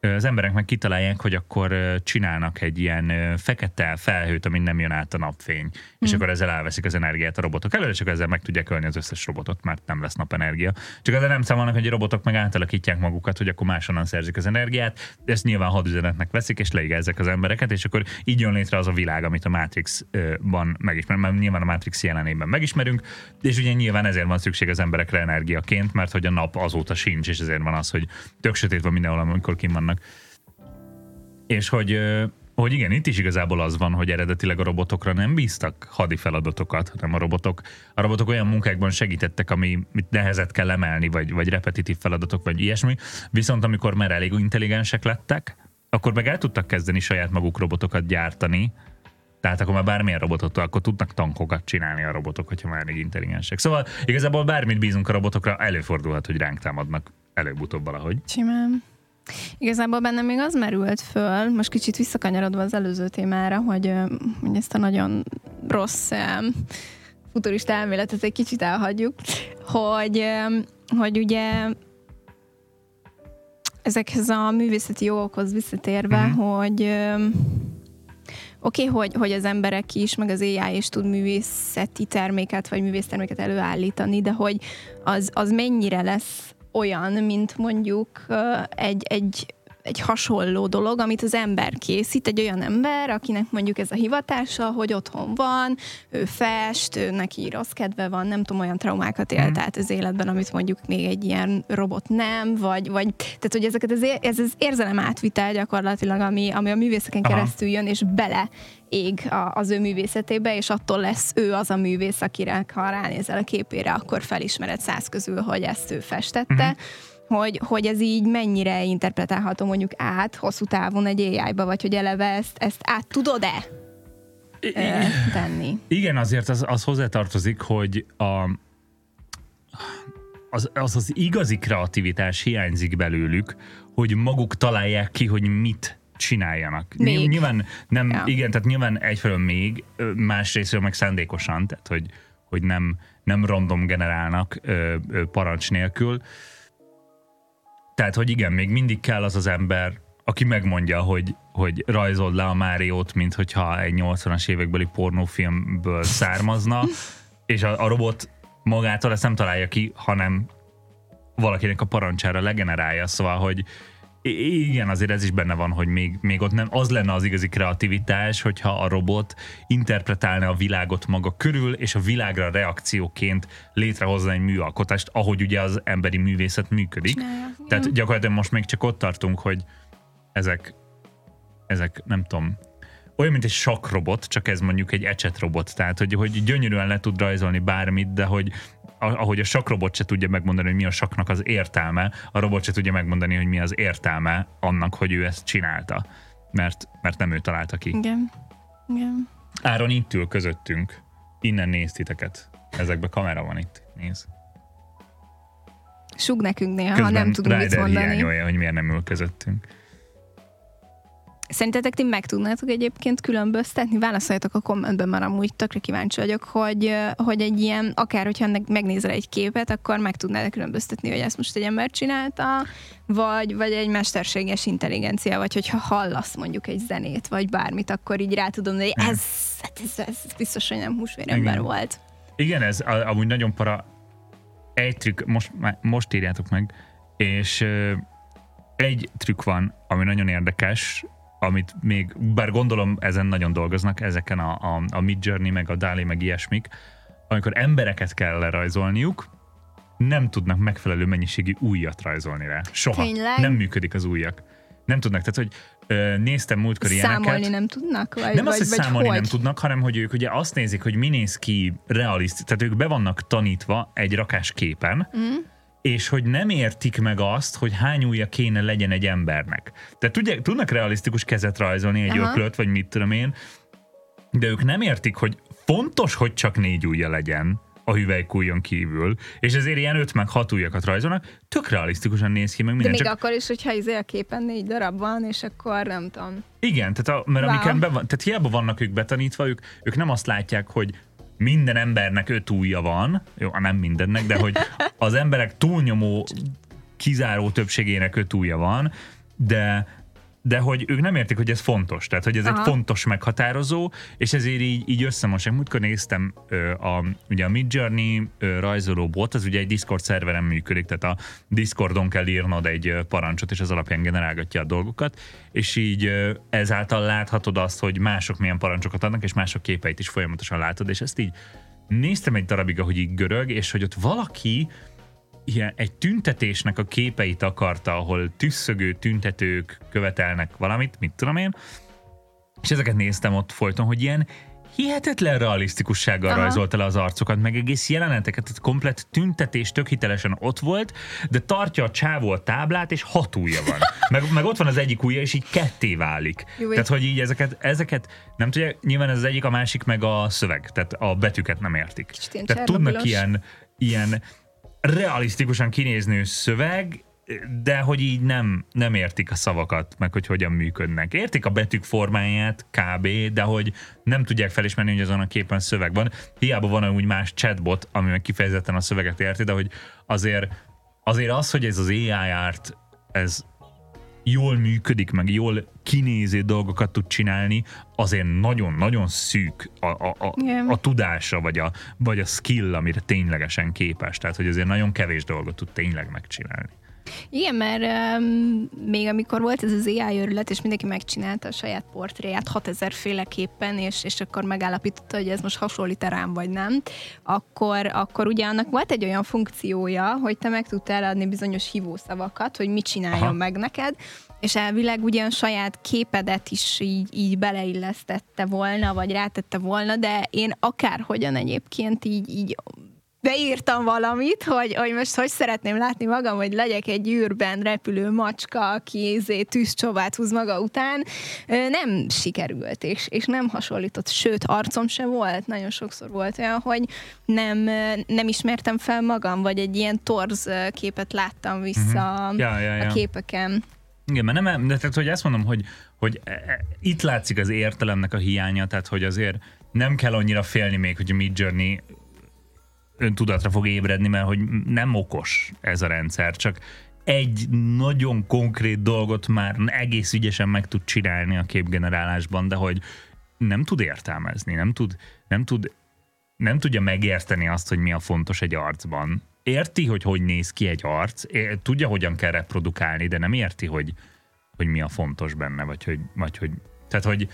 az emberek meg kitalálják, hogy akkor csinálnak egy ilyen fekete felhőt, amin nem jön át a napfény, mm. és akkor ezzel elveszik az energiát a robotok előre, csak ezzel meg tudják ölni az összes robotot, mert nem lesz napenergia. Csak ezzel nem számolnak, hogy a robotok meg átalakítják magukat, hogy akkor máshonnan szerzik az energiát, de ezt nyilván hadüzenetnek veszik, és leigázzák az embereket, és akkor így jön létre az a világ, amit a Matrixban megismerünk, mert nyilván a Matrix jelenében megismerünk, és ugye nyilván ezért van szükség az emberekre energiaként, mert hogy a nap azóta sincs, és ezért van az, hogy tök sötét van mindenhol, amikor kim vannak. És hogy, hogy igen, itt is igazából az van, hogy eredetileg a robotokra nem bíztak hadi feladatokat, hanem a robotok, a robotok olyan munkákban segítettek, ami nehezet kell emelni, vagy, vagy repetitív feladatok, vagy ilyesmi. Viszont amikor már elég intelligensek lettek, akkor meg el tudtak kezdeni saját maguk robotokat gyártani, tehát akkor már bármilyen robotot, akkor tudnak tankokat csinálni a robotok, hogyha már elég intelligensek. Szóval igazából bármit bízunk a robotokra, előfordulhat, hogy ránk támadnak előbb-utóbb valahogy. Simán. Igazából bennem még az merült föl, most kicsit visszakanyarodva az előző témára, hogy, hogy ezt a nagyon rossz futurista elméletet egy kicsit elhagyjuk, hogy, hogy ugye ezekhez a művészeti jogokhoz visszatérve, mm-hmm. hogy oké, okay, hogy, hogy az emberek is, meg az AI is tud művészeti terméket, vagy művészterméket előállítani, de hogy az, az mennyire lesz olyan, mint mondjuk egy, egy egy hasonló dolog, amit az ember készít, egy olyan ember, akinek mondjuk ez a hivatása, hogy otthon van, ő fest, ő neki rossz kedve van, nem tudom, olyan traumákat élt mm. át az életben, amit mondjuk még egy ilyen robot nem, vagy, vagy tehát, hogy ezeket az, ez az érzelem átvitel gyakorlatilag, ami, ami a művészeken Aha. keresztül jön, és bele ég a, az ő művészetébe, és attól lesz ő az a művész, akire, ha ránézel a képére, akkor felismered száz közül, hogy ezt ő festette. Mm-hmm hogy, hogy ez így mennyire interpretálható mondjuk át hosszú távon egy AI-ba, vagy hogy eleve ezt, ezt át tudod-e tenni? Igen, azért az, az hozzátartozik, hogy a, az, az az igazi kreativitás hiányzik belőlük, hogy maguk találják ki, hogy mit csináljanak. Még. Nyilván nem, ja. igen, tehát nyilván egyfelől még, másrésztről meg szándékosan, tehát hogy, hogy nem, nem random generálnak ö, ö, parancs nélkül. Tehát, hogy igen, még mindig kell az az ember, aki megmondja, hogy, hogy rajzold le a Máriót, mint hogyha egy 80-as évekbeli pornófilmből származna, és a, a robot magától ezt nem találja ki, hanem valakinek a parancsára legenerálja, szóval, hogy igen, azért ez is benne van, hogy még, még ott nem az lenne az igazi kreativitás, hogyha a robot interpretálna a világot maga körül, és a világra reakcióként létrehozna egy műalkotást, ahogy ugye az emberi művészet működik. Csinálja. Tehát gyakorlatilag most még csak ott tartunk, hogy ezek, ezek nem tudom, olyan, mint egy sakrobot, csak ez mondjuk egy ecsetrobot, tehát hogy, hogy gyönyörűen le tud rajzolni bármit, de hogy ahogy a sakrobot se tudja megmondani, hogy mi a saknak az értelme, a robot se tudja megmondani, hogy mi az értelme annak, hogy ő ezt csinálta. Mert, mert nem ő találta ki. Igen. Igen. Áron itt ül közöttünk. Innen néz titeket. Ezekbe kamera van itt. Néz. Sug nekünk néha, Közben ha nem tudunk mit mondani. hiányolja, hogy miért nem ül közöttünk. Szerintetek ti meg tudnátok egyébként különböztetni? Válaszoljatok a kommentben, mert amúgy tökre kíváncsi vagyok, hogy, hogy egy ilyen, akár hogyha megnézel egy képet, akkor meg tudnád különböztetni, hogy ezt most egy ember csinálta, vagy, vagy egy mesterséges intelligencia, vagy hogyha hallasz mondjuk egy zenét, vagy bármit, akkor így rá tudom, hogy ez, ez, ez biztos, hogy nem húsvérember volt. Igen, ez amúgy nagyon para. Egy trükk, most, most írjátok meg, és egy trükk van, ami nagyon érdekes, amit még, bár gondolom ezen nagyon dolgoznak, ezeken a, a, a Mid Journey, meg a DALI, meg ilyesmik, amikor embereket kell lerajzolniuk, nem tudnak megfelelő mennyiségű újat rajzolni rá. Soha. Tényleg? Nem működik az újak. Nem tudnak, tehát hogy ö, néztem múltkor ilyeneket. Számolni nem tudnak? Vagy, nem vagy, az, hogy számolni hogy? nem tudnak, hanem hogy ők ugye azt nézik, hogy mi néz ki realiszt, tehát ők be vannak tanítva egy rakás képen, mm és hogy nem értik meg azt, hogy hány ujja kéne legyen egy embernek. Tehát tudják, tudnak realisztikus kezet rajzolni, egy Aha. öklöt, vagy mit tudom én, de ők nem értik, hogy fontos, hogy csak négy ujja legyen a hüvelykújon kívül, és ezért ilyen öt meg hat ujjakat rajzolnak, tök realisztikusan néz ki, meg minden. De még csak... akkor is, hogyha izé a képen négy darab van, és akkor nem tudom. Igen, tehát, a, mert wow. amiken be van, tehát hiába vannak ők betanítva, ők, ők nem azt látják, hogy minden embernek öt ujja van, jó, nem mindennek, de hogy az emberek túlnyomó kizáró többségének öt ujja van, de de hogy ők nem értik, hogy ez fontos, tehát hogy ez Aha. egy fontos meghatározó, és ezért így, így összemosják. Múltkor néztem a, ugye a Midjourney rajzoló bot, az ugye egy Discord szerveren működik, tehát a Discordon kell írnod egy parancsot, és az alapján generálgatja a dolgokat, és így ezáltal láthatod azt, hogy mások milyen parancsokat adnak, és mások képeit is folyamatosan látod, és ezt így néztem egy darabig, ahogy így görög, és hogy ott valaki ilyen, egy tüntetésnek a képeit akarta, ahol tüsszögő tüntetők követelnek valamit, mit tudom én, és ezeket néztem ott folyton, hogy ilyen hihetetlen realisztikussággal Aha. rajzolta le az arcokat, meg egész jeleneteket, tehát komplet tüntetés tök hitelesen ott volt, de tartja a csávó a táblát, és hat ujja van. Meg, meg ott van az egyik ujja, és így ketté válik. Jó, tehát, hogy így ezeket, ezeket nem tudja, nyilván ez az egyik, a másik meg a szöveg, tehát a betűket nem értik. Tehát tudnak ilyen, ilyen realisztikusan kinéznő szöveg, de hogy így nem, nem értik a szavakat, meg hogy hogyan működnek. Értik a betűk formáját, kb., de hogy nem tudják felismerni, hogy azon a képen szöveg van. Hiába van úgy más chatbot, ami meg kifejezetten a szöveget érti, de hogy azért, azért az, hogy ez az AI art, ez jól működik, meg jól kinéző dolgokat tud csinálni, azért nagyon-nagyon szűk a, a, a, yeah. a tudása, vagy a, vagy a skill, amire ténylegesen képes. Tehát, hogy azért nagyon kevés dolgot tud tényleg megcsinálni. Igen, mert um, még amikor volt ez az AI örület, és mindenki megcsinálta a saját portréját 6000 féleképpen, és, és akkor megállapította, hogy ez most hasonlít rám, vagy nem, akkor, akkor ugye annak volt egy olyan funkciója, hogy te meg tudtál adni bizonyos hívószavakat, hogy mit csináljon Aha. meg neked, és elvileg ugyan saját képedet is így, így beleillesztette volna, vagy rátette volna, de én akárhogyan egyébként így, így beírtam valamit, hogy, hogy most hogy szeretném látni magam, hogy legyek egy űrben repülő macska, aki izé tűzcsovát húz maga után, nem sikerült, és, és nem hasonlított, sőt, arcom se volt, nagyon sokszor volt olyan, hogy nem, nem ismertem fel magam, vagy egy ilyen torz képet láttam vissza uh-huh. ja, ja, ja. a képeken. Igen, mert nem, de tehát, hogy ezt mondom, hogy, hogy e, e, itt látszik az értelemnek a hiánya, tehát hogy azért nem kell annyira félni még, hogy a Mid Journey öntudatra fog ébredni, mert hogy nem okos ez a rendszer, csak egy nagyon konkrét dolgot már egész ügyesen meg tud csinálni a képgenerálásban, de hogy nem tud értelmezni, nem tud, nem tud nem tudja megérteni azt, hogy mi a fontos egy arcban. Érti, hogy hogy néz ki egy arc, tudja, hogyan kell reprodukálni, de nem érti, hogy, hogy mi a fontos benne, vagy hogy, vagy hogy tehát, hogy,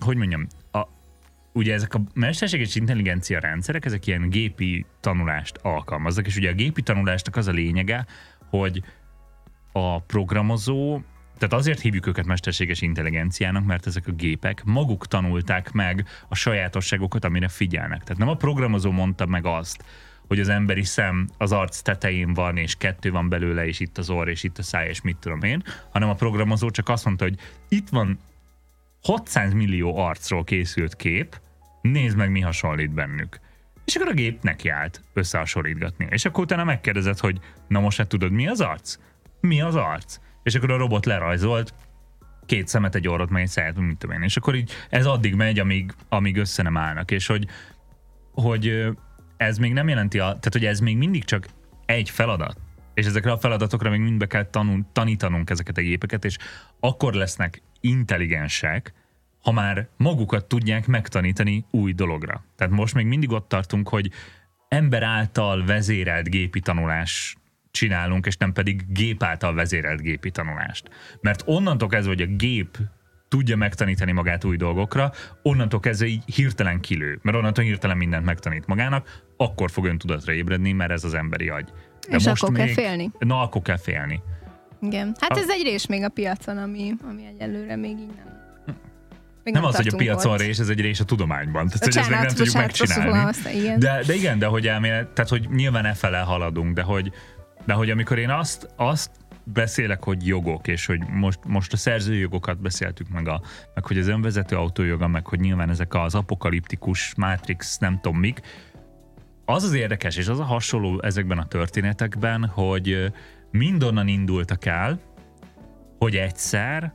hogy mondjam, a, ugye ezek a mesterséges intelligencia rendszerek, ezek ilyen gépi tanulást alkalmaznak, és ugye a gépi tanulásnak az a lényege, hogy a programozó, tehát azért hívjuk őket mesterséges intelligenciának, mert ezek a gépek maguk tanulták meg a sajátosságokat, amire figyelnek. Tehát nem a programozó mondta meg azt, hogy az emberi szem az arc tetején van, és kettő van belőle, és itt az orr, és itt a száj, és mit tudom én, hanem a programozó csak azt mondta, hogy itt van 600 millió arcról készült kép, nézd meg, mi hasonlít bennük. És akkor a gép nekiállt összehasonlítgatni. És akkor utána megkérdezett, hogy na most hát tudod, mi az arc? Mi az arc? És akkor a robot lerajzolt két szemet, egy orrot, meg egy száját, mint tudom én. És akkor így ez addig megy, amíg, amíg össze nem állnak. És hogy, hogy ez még nem jelenti, a, tehát hogy ez még mindig csak egy feladat. És ezekre a feladatokra még mind be kell tanul, tanítanunk ezeket a gépeket, és akkor lesznek intelligensek, ha már magukat tudják megtanítani új dologra. Tehát most még mindig ott tartunk, hogy ember által vezérelt gépi tanulás csinálunk, és nem pedig gép által vezérelt gépi tanulást. Mert onnantól kezdve, hogy a gép tudja megtanítani magát új dolgokra, onnantól kezdve így hirtelen kilő, mert onnantól hirtelen mindent megtanít magának, akkor fog ön tudatra ébredni, mert ez az emberi agy. De és most akkor még, kell félni. Na, akkor kell félni. Igen. Hát a... ez egy rés még a piacon, ami, ami egyelőre még így nem még nem, nem az, hogy a piacon ott. rés, ez egy rés a tudományban. Tehát, hogy ezt még nem tudjuk megcsinálni. Igen. De, de igen, de hogy elmélet, tehát hogy nyilván e fele haladunk, de hogy, de hogy amikor én azt, azt beszélek, hogy jogok, és hogy most, most a szerzőjogokat beszéltük meg, a, meg hogy az önvezető autójoga, meg hogy nyilván ezek az apokaliptikus Matrix, nem tudom mik, az az érdekes, és az a hasonló ezekben a történetekben, hogy mindonnan indultak el, hogy egyszer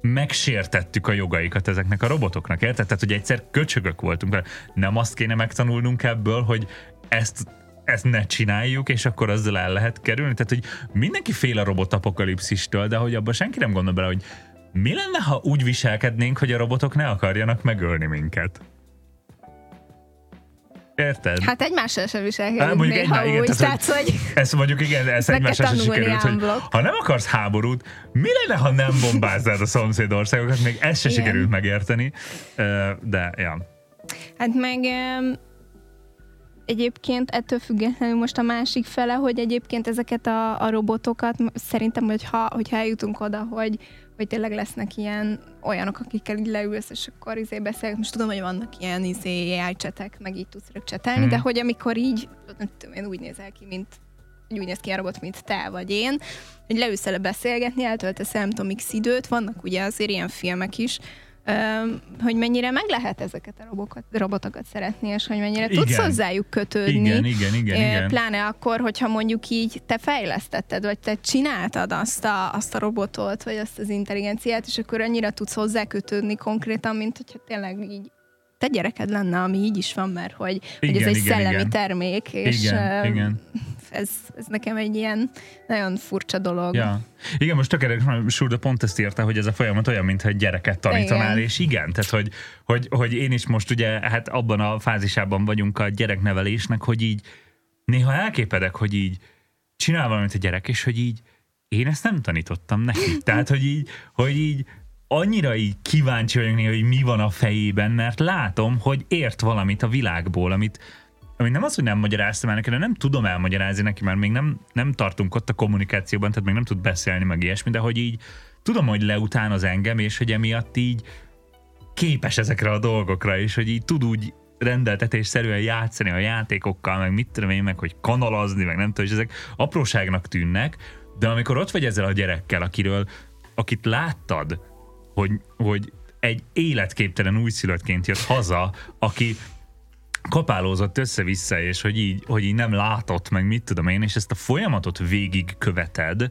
megsértettük a jogaikat ezeknek a robotoknak, érted? Tehát, hogy egyszer köcsögök voltunk vele. Nem azt kéne megtanulnunk ebből, hogy ezt ezt ne csináljuk, és akkor azzal el lehet kerülni. Tehát, hogy mindenki fél a robot apokalipszistől, de hogy abban senki nem gondol bele, hogy mi lenne, ha úgy viselkednénk, hogy a robotok ne akarjanak megölni minket? Érted? Hát egymással sem viselkedünk mondjuk néha egy, igen, úgy, tehát, hogy, hogy ezt mondjuk igen, ez egymással sem sikerült, hogy ha nem akarsz háborút, mi lenne, ha nem bombázzád a szomszédországokat? Még ezt se igen. sikerült megérteni, de ja. Hát meg egyébként ettől függetlenül most a másik fele, hogy egyébként ezeket a, a robotokat szerintem, hogyha, hogyha eljutunk oda, hogy, hogy tényleg lesznek ilyen olyanok, akikkel így leülsz, és akkor izé beszélek. Most tudom, hogy vannak ilyen izé AI csetek, meg így tudsz rögcsetelni, mm. de hogy amikor így, nem tudom, én úgy nézel ki, mint úgy néz ki a robot, mint te vagy én, hogy leülsz el beszélgetni, eltöltesz el, nem tudom, x időt, vannak ugye azért ilyen filmek is, hogy mennyire meg lehet ezeket a robokat, robotokat szeretni, és hogy mennyire igen. tudsz hozzájuk kötődni. Igen, igen, igen, igen. Pláne akkor, hogyha mondjuk így te fejlesztetted, vagy te csináltad azt a, azt a robotot, vagy azt az intelligenciát, és akkor annyira tudsz hozzá kötődni konkrétan, mint hogyha tényleg így te gyereked lenne, ami így is van, mert hogy, igen, hogy ez egy igen, szellemi igen. termék, és igen, uh, igen ez, ez nekem egy ilyen nagyon furcsa dolog. Ja. Igen, most tökéletes, Surda pont ezt írta, hogy ez a folyamat olyan, mintha egy gyereket tanítanál, igen. és igen, tehát hogy, hogy, hogy én is most ugye hát abban a fázisában vagyunk a gyereknevelésnek, hogy így néha elképedek, hogy így csinál valamit a gyerek, és hogy így én ezt nem tanítottam neki. Tehát, hogy így, hogy így annyira így kíváncsi vagyok néha, hogy mi van a fejében, mert látom, hogy ért valamit a világból, amit, ami nem az, hogy nem magyaráztam el neki, de nem tudom elmagyarázni neki, mert még nem, nem tartunk ott a kommunikációban, tehát még nem tud beszélni, meg ilyesmi, de hogy így tudom, hogy leután az engem, és hogy emiatt így képes ezekre a dolgokra, és hogy így tud úgy rendeltetésszerűen játszani a játékokkal, meg mit tudom én, meg hogy kanalazni, meg nem tudom, és ezek apróságnak tűnnek, de amikor ott vagy ezzel a gyerekkel, akiről, akit láttad, hogy, hogy egy életképtelen újszülöttként jött haza, aki kapálózott össze-vissza, és hogy így, hogy így nem látott, meg mit tudom én, és ezt a folyamatot végig követed,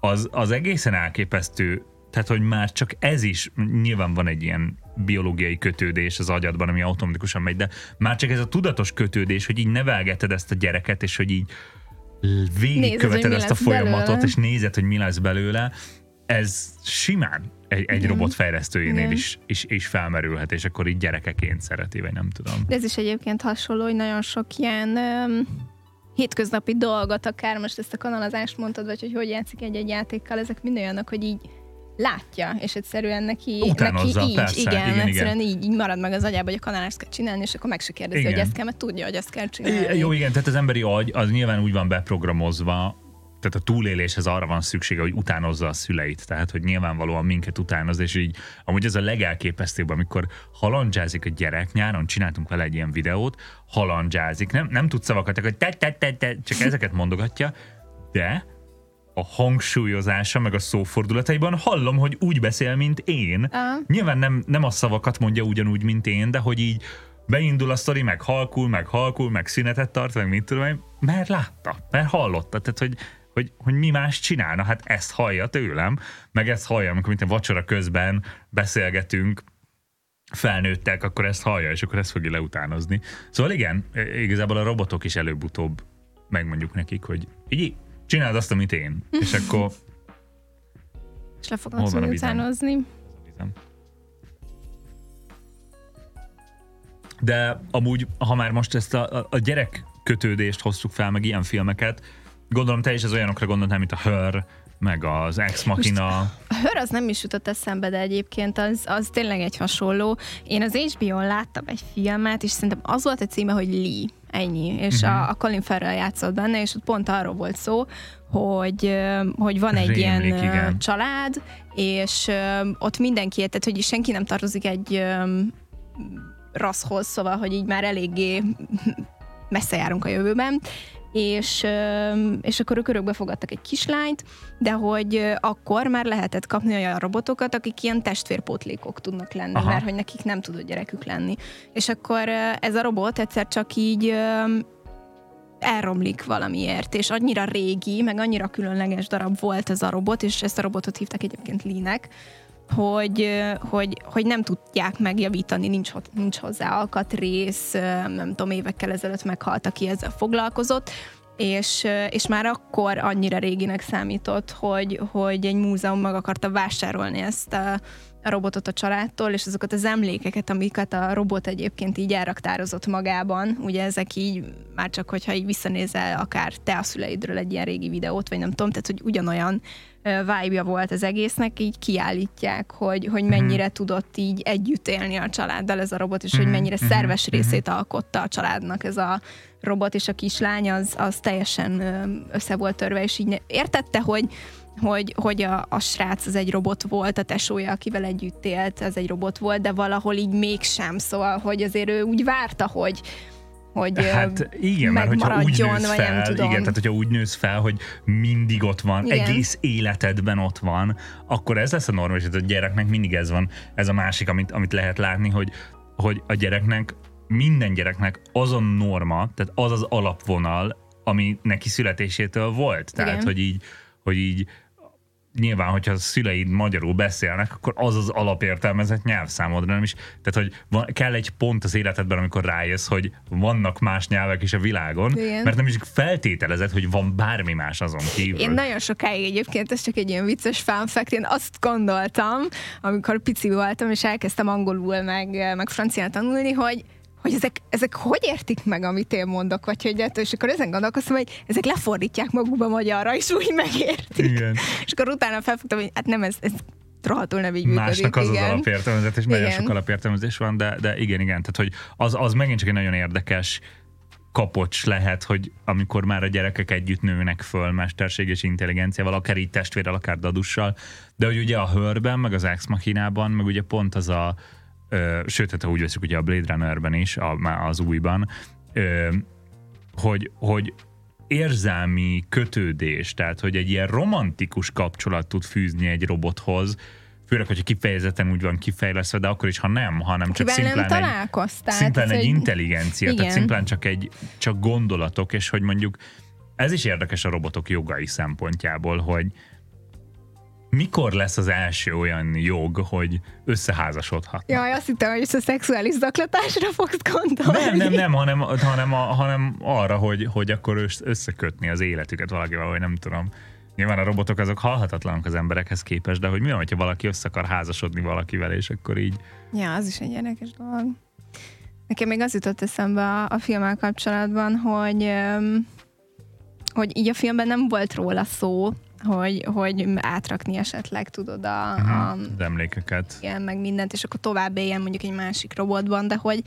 az, az egészen elképesztő. Tehát, hogy már csak ez is, nyilván van egy ilyen biológiai kötődés az agyadban, ami automatikusan megy, de már csak ez a tudatos kötődés, hogy így nevelgeted ezt a gyereket, és hogy így végigköveted ezt a folyamatot, belőle. és nézed, hogy mi lesz belőle, ez simán egy, egy robot fejlesztőjénél is, is, is felmerülhet, és akkor így gyerekeként szereti, vagy nem tudom. De ez is egyébként hasonló, hogy nagyon sok ilyen um, hétköznapi dolgot, akár most ezt a kanalazást mondtad, vagy hogy hogy játszik egy-egy játékkal, ezek mind olyanok, hogy így látja, és egyszerűen neki, Utánozza, neki így, persze, igen, igen, egyszerűen igen. Így, így marad meg az agyába, hogy a kanalást kell csinálni, és akkor meg se kérdezi, igen. hogy ezt kell, mert tudja, hogy ezt kell csinálni. Jó, igen, tehát az emberi agy az nyilván úgy van beprogramozva, tehát a túléléshez arra van szüksége, hogy utánozza a szüleit. Tehát, hogy nyilvánvalóan minket utánoz, és így amúgy ez a legelképesztőbb, amikor halandzsázik a gyerek, nyáron csináltunk vele egy ilyen videót, halandzsázik, nem, nem tud szavakat, hogy te, te, te, te, csak ezeket mondogatja, de a hangsúlyozása, meg a szófordulataiban hallom, hogy úgy beszél, mint én. Uh. Nyilván nem, nem a szavakat mondja ugyanúgy, mint én, de hogy így beindul a sztori, meg halkul, meg halkul, meg szünetet tart, meg mit tudom én, mert látta, mert hallotta. Tehát, hogy hogy, hogy mi más csinálna, hát ezt hallja tőlem, meg ezt hallja, amikor mint a vacsora közben beszélgetünk, felnőttek, akkor ezt hallja, és akkor ezt fogja leutánozni. Szóval igen, igazából a robotok is előbb-utóbb megmondjuk nekik, hogy így csináld azt, amit én. És akkor... És le tudni utánozni. De amúgy, ha már most ezt a, a gyerek kötődést hoztuk fel, meg ilyen filmeket, gondolom te is az olyanokra gondoltál, mint a Her, meg az Ex Machina. a Hör az nem is jutott eszembe, de egyébként az, az tényleg egy hasonló. Én az HBO-n láttam egy filmet, és szerintem az volt a címe, hogy Lee. Ennyi. És uh-huh. a, a Colin Farrell játszott benne, és ott pont arról volt szó, hogy, hogy van egy Rémlik, ilyen igen. család, és ott mindenki, tehát hogy senki nem tartozik egy rasszhoz, szóval, hogy így már eléggé messze járunk a jövőben, és, és akkor ők örökbe fogadtak egy kislányt, de hogy akkor már lehetett kapni olyan robotokat, akik ilyen testvérpótlékok tudnak lenni, Aha. mert hogy nekik nem tudott gyerekük lenni. És akkor ez a robot egyszer csak így elromlik valamiért, és annyira régi, meg annyira különleges darab volt ez a robot, és ezt a robotot hívták egyébként Lee-nek, hogy, hogy, hogy nem tudják megjavítani, nincs, nincs hozzá alkatrész, nem tudom, évekkel ezelőtt meghalt, aki ezzel foglalkozott, és, és már akkor annyira réginek számított, hogy, hogy egy múzeum meg akarta vásárolni ezt a, a robotot a családtól, és azokat az emlékeket, amiket a robot egyébként így elraktározott magában, ugye ezek így, már csak hogyha így visszanézel akár te a szüleidről egy ilyen régi videót, vagy nem tudom, tehát hogy ugyanolyan vibe volt az egésznek, így kiállítják, hogy, hogy mhm. mennyire mm. tudott így együtt élni a családdal ez a robot, és mm. hogy mhm. mennyire mm. szerves részét alkotta a családnak ez a robot, és a kislány az, az teljesen össze volt törve, és így értette, hogy hogy, hogy a, a srác az egy robot volt, a tesója, akivel együtt élt, az egy robot volt, de valahol így mégsem, szóval, hogy azért ő úgy várta, hogy, hogy hát igen, mert hogyha úgy nősz fel, nem tudom. igen, tehát hogyha úgy nősz fel, hogy mindig ott van, igen. egész életedben ott van, akkor ez lesz a normális, hogy a gyereknek mindig ez van, ez a másik, amit, amit lehet látni, hogy, hogy a gyereknek, minden gyereknek az a norma, tehát az az alapvonal, ami neki születésétől volt. Tehát, igen. hogy így, hogy így nyilván, hogyha a szüleid magyarul beszélnek, akkor az az alapértelmezett nyelv számodra nem is. Tehát, hogy van, kell egy pont az életedben, amikor rájössz, hogy vannak más nyelvek is a világon, Igen. mert nem is feltételezett, hogy van bármi más azon kívül. Én nagyon sokáig egyébként, ez csak egy ilyen vicces fun fact, én azt gondoltam, amikor pici voltam, és elkezdtem angolul meg, meg francián tanulni, hogy hogy ezek, ezek hogy értik meg, amit én mondok, vagy hogy ettől, és akkor ezen gondolkoztam, hogy ezek lefordítják magukba magyarra, és úgy megértik. Igen. És akkor utána felfogtam, hogy hát nem, ez, ez rohadtul nem így működik. Másnak az igen. az alapértelmezés, és nagyon sok alapértelmezés van, de, de igen, igen, tehát hogy az, az megint csak egy nagyon érdekes kapocs lehet, hogy amikor már a gyerekek együtt nőnek föl mesterséges intelligenciával, akár így testvérrel, akár dadussal, de hogy ugye a hörben, meg az Ex Machinában, meg ugye pont az a ö, sőt, hát ha úgy veszük ugye a Blade Runnerben is, a, az újban, ö, hogy, hogy érzelmi kötődés, tehát hogy egy ilyen romantikus kapcsolat tud fűzni egy robothoz, főleg, hogyha kifejezetten úgy van kifejlesztve, de akkor is, ha nem, hanem csak szimplán nem egy, szimplán egy intelligencia, igen. tehát szimplán csak egy csak gondolatok, és hogy mondjuk ez is érdekes a robotok jogai szempontjából, hogy, mikor lesz az első olyan jog, hogy összeházasodhat? Jaj, azt hittem, hogy a szexuális zaklatásra fogsz gondolni. Nem, nem, nem, hanem, hanem, a, hanem arra, hogy, hogy akkor összekötni az életüket valakivel, vagy nem tudom. Nyilván a robotok azok halhatatlanok az emberekhez képest, de hogy mi van, hogyha valaki össze akar házasodni valakivel, és akkor így... Ja, az is egy érdekes dolog. Nekem még az jutott eszembe a, a filmmel kapcsolatban, hogy, hogy így a filmben nem volt róla szó, hogy, hogy átrakni esetleg, tudod, a, uh-huh. a, az emlékeket. Igen, meg mindent, és akkor tovább éljen mondjuk egy másik robotban, de hogy,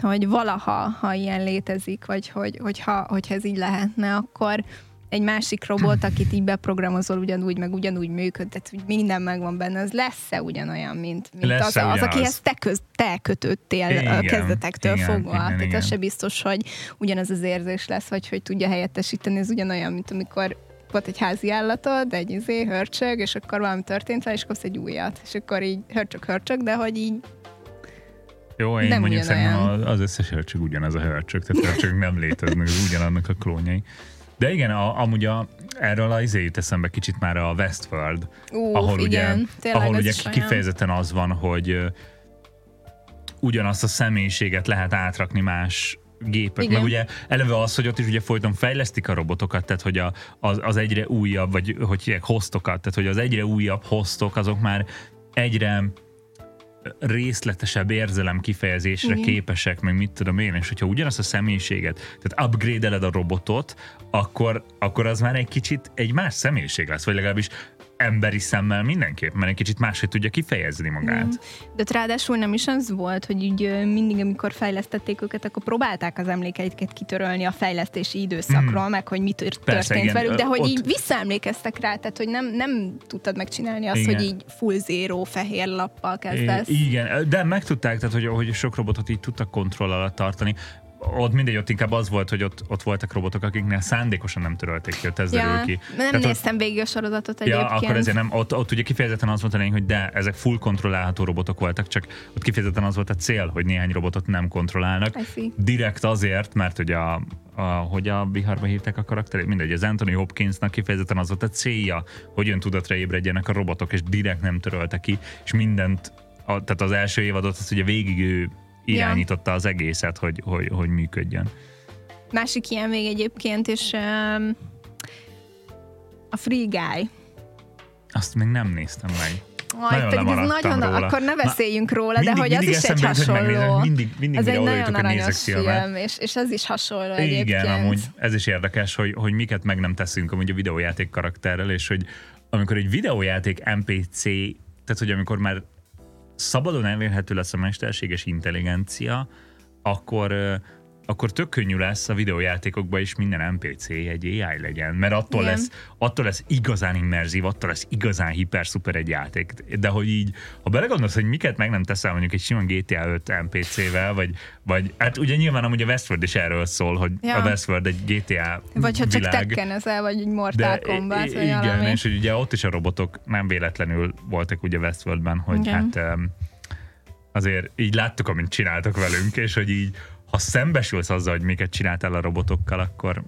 hogy valaha, ha ilyen létezik, vagy hogy, hogyha, hogyha ez így lehetne, akkor egy másik robot, akit így beprogramozol ugyanúgy, meg ugyanúgy működ, tehát hogy minden megvan benne, az lesz-e ugyanolyan, mint, mint az, az, akihez te, köz, te kötöttél igen, a kezdetektől igen, fogva. Igen, tehát igen. az se biztos, hogy ugyanaz az érzés lesz, vagy hogy tudja helyettesíteni, ez ugyanolyan, mint amikor volt egy házi állatod, egy izé, hörcsög, és akkor valami történt vele, és kapsz egy újat. És akkor így hörcsög, hörcsög, de hogy így jó, én nem mondjuk szerintem az összes hörcsög ugyanaz a hörcsög, tehát hörcsög nem léteznek, ugyanannak a klónjai. De igen, a, amúgy a, erről az izé jut eszembe kicsit már a Westworld, Ú, ahol igen, ugye, tényleg ahol ugye is olyan. kifejezetten az van, hogy ugyanazt a személyiséget lehet átrakni más gépek. Igen. Meg ugye eleve az, hogy ott is ugye folyton fejlesztik a robotokat, tehát hogy a, az, az egyre újabb, vagy hogy hívják, hostokat, tehát hogy az egyre újabb hostok, azok már egyre részletesebb érzelem kifejezésre Igen. képesek, meg mit tudom én, és hogyha ugyanazt a személyiséget, tehát upgrade-eled a robotot, akkor, akkor az már egy kicsit egy más személyiség lesz, vagy legalábbis emberi szemmel mindenképp, mert egy kicsit máshogy tudja kifejezni magát. Igen. De ott ráadásul nem is az volt, hogy így mindig, amikor fejlesztették őket, akkor próbálták az emlékeiket kitörölni a fejlesztési időszakról, mm. meg hogy mi tört- Mhm. Persze, történt igen. velük, de hogy Ott- így visszaemlékeztek rá, tehát hogy nem, nem tudtad megcsinálni azt, Igen. hogy így full zero fehér lappal É, kezdesz. igen, de megtudták, tehát hogy, hogy sok robotot így tudtak kontroll alatt tartani. Ott mindegy, ott inkább az volt, hogy ott, ott voltak robotok, akiknél szándékosan nem törölték ki, ott ez derül Ja, ki. nem Tehát ott- néztem végig a sorozatot Ja, egyébként. akkor ezért nem, ott, ott ugye kifejezetten az volt a lényeg, hogy de, ezek full kontrollálható robotok voltak, csak ott kifejezetten az volt a cél, hogy néhány robotot nem kontrollálnak. Direkt azért, mert ugye a, a, hogy a viharba hívták a karakterét, mindegy, az Anthony Hopkinsnak kifejezetten az volt a célja, hogy öntudatra ébredjenek a robotok, és direkt nem törölte ki, és mindent, a, tehát az első évadot azt ugye végig ő irányította az egészet, hogy, hogy, hogy működjön. Másik ilyen még egyébként, és um, a Free Guy. Azt még nem néztem meg. Aj, Nagyon pedig ez nagyon, róla. akkor ne Na, beszéljünk róla, mindig- de hogy az is egy hogy megnézem, hasonló. mindig- mindig ez egy nagyon aranyos filmet. film, és, és ez is hasonló Igen, egyébként. amúgy ez is érdekes, hogy, hogy miket meg nem teszünk amúgy a videójáték karakterrel, és hogy amikor egy videójáték NPC, tehát hogy amikor már szabadon elérhető lesz a mesterséges intelligencia, akkor akkor tök könnyű lesz a videójátékokban is minden NPC egy AI legyen, mert attól Igen. lesz, attól lesz igazán immerzív, attól lesz igazán hiper-szuper egy játék. De hogy így, ha belegondolsz, hogy miket meg nem teszel mondjuk egy sima GTA 5 NPC-vel, vagy, vagy hát ugye nyilván amúgy a Westworld is erről szól, hogy Ja. a Westworld egy GTA Vagy ha csak tekkenezel, vagy egy Mortal Kombat, vagy igen, valami. és hogy ugye ott is a robotok nem véletlenül voltak ugye Westworldben, hogy Igen. hát azért így láttuk, amit csináltak velünk, és hogy így, ha szembesülsz azzal, hogy miket csináltál a robotokkal, akkor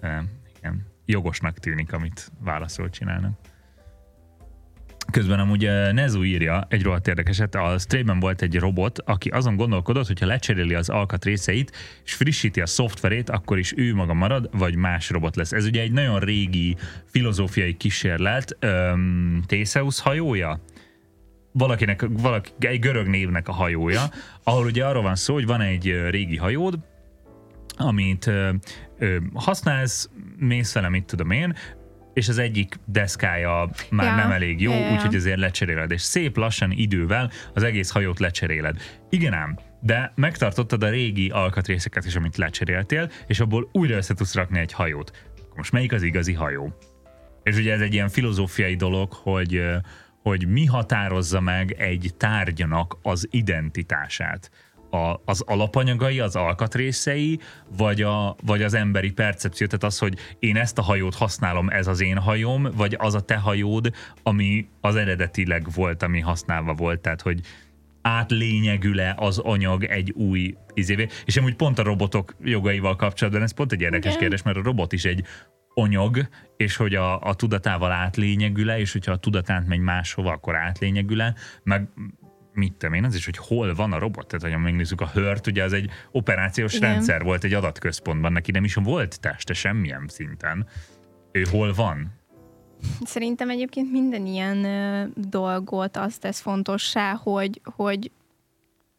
em, igen, jogosnak tűnik, amit válaszol csinálnak. Közben amúgy eh, Nezu írja egy rohadt érdekeset, a Strayben volt egy robot, aki azon gondolkodott, hogyha lecseréli az alkatrészeit, és frissíti a szoftverét, akkor is ő maga marad, vagy más robot lesz. Ez ugye egy nagyon régi filozófiai kísérlet, um, Theseus hajója? Valakinek, valaki, egy görög névnek a hajója, ahol ugye arról van szó, hogy van egy régi hajód, amit ö, ö, használsz, mész vele, mit tudom én, és az egyik deszkája már Ja, nem elég jó, ja. úgyhogy ezért lecseréled, és szép lassan idővel az egész hajót lecseréled. Igen ám, de megtartottad a régi alkatrészeket is, amit lecseréltél, és abból újra össze tudsz rakni egy hajót. Most melyik az igazi hajó? És ugye ez egy ilyen filozófiai dolog, hogy, hogy mi határozza meg egy tárgynak az identitását. A, az alapanyagai, az alkatrészei, vagy, a, vagy az emberi percepció, tehát az, hogy én ezt a hajót használom, ez az én hajóm, vagy az a te hajód, ami az eredetileg volt, ami használva volt, tehát hogy átlényegül-e az anyag egy új izévé. És amúgy pont a robotok jogaival kapcsolatban ez pont egy érdekes Igen. kérdés, mert a robot is egy anyag, és hogy a, a tudatával átlényegül-e, és hogyha a tudatán megy máshova, akkor átlényegül-e, meg mit tudom én, az is, hogy hol van a robot. Tehát, ha megnézzük a hört, ugye az egy operációs Igen. rendszer volt egy adatközpontban, neki nem is volt teste semmilyen szinten. Ő hol van? Szerintem egyébként minden ilyen ö, dolgot azt tesz fontossá, hogy, hogy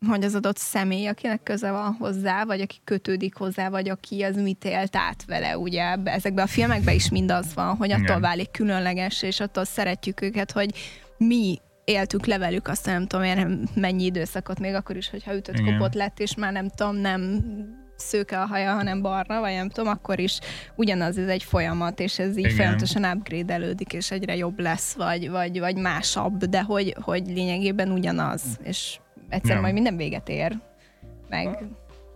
hogy az adott személy, akinek köze van hozzá, vagy aki kötődik hozzá, vagy aki az mit élt át vele, ugye ezekben a filmekben is mindaz van, hogy attól Igen. válik különleges, és attól szeretjük őket, hogy mi éltük le velük azt nem tudom én mennyi időszakot, még akkor is, hogyha ütött Igen. kopott lett, és már nem tudom, nem szőke a haja, hanem barna, vagy nem tudom, akkor is ugyanaz ez egy folyamat, és ez így Igen. folyamatosan upgrade-elődik, és egyre jobb lesz, vagy, vagy, vagy másabb, de hogy, hogy lényegében ugyanaz, és egyszerűen Ja. majd minden véget ér. Meg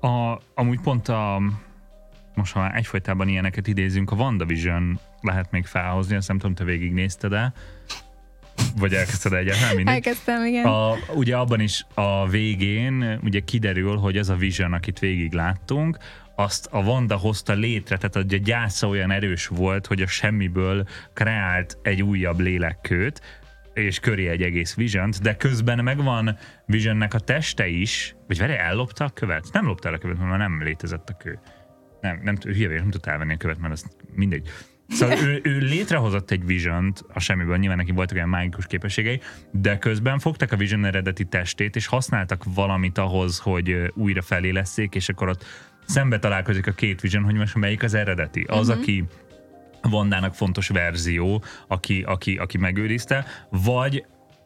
A, amúgy pont a, most ha már egyfolytában ilyeneket idézünk, a WandaVision lehet még felhozni, azt nem tudom, te végignézted el. Vagy elkezdted egyáltalán mindig? Elkezdtem, igen. A, ugye abban is a végén ugye kiderül, hogy az a Vision, akit végig láttunk, azt a Wanda hozta létre, tehát a gyásza olyan erős volt, hogy a semmiből kreált egy újabb lélekkőt, és köré egy egész vision de közben megvan Visionnek a teste is, vagy vele ellopta a követ? Nem lopta el a követ, mert már nem létezett a kő. Nem, nem, hülye nem tudta elvenni a követ, mert az mindegy. Szóval ő, ő létrehozott egy vision a semmiből, nyilván neki voltak olyan mágikus képességei, de közben fogtak a Vision eredeti testét, és használtak valamit ahhoz, hogy újra feléleszék, és akkor ott szembe találkozik a két Vision, hogy most melyik az eredeti. Az, uh-huh. aki Vandának fontos verzió, aki, aki, aki megőrizte, vagy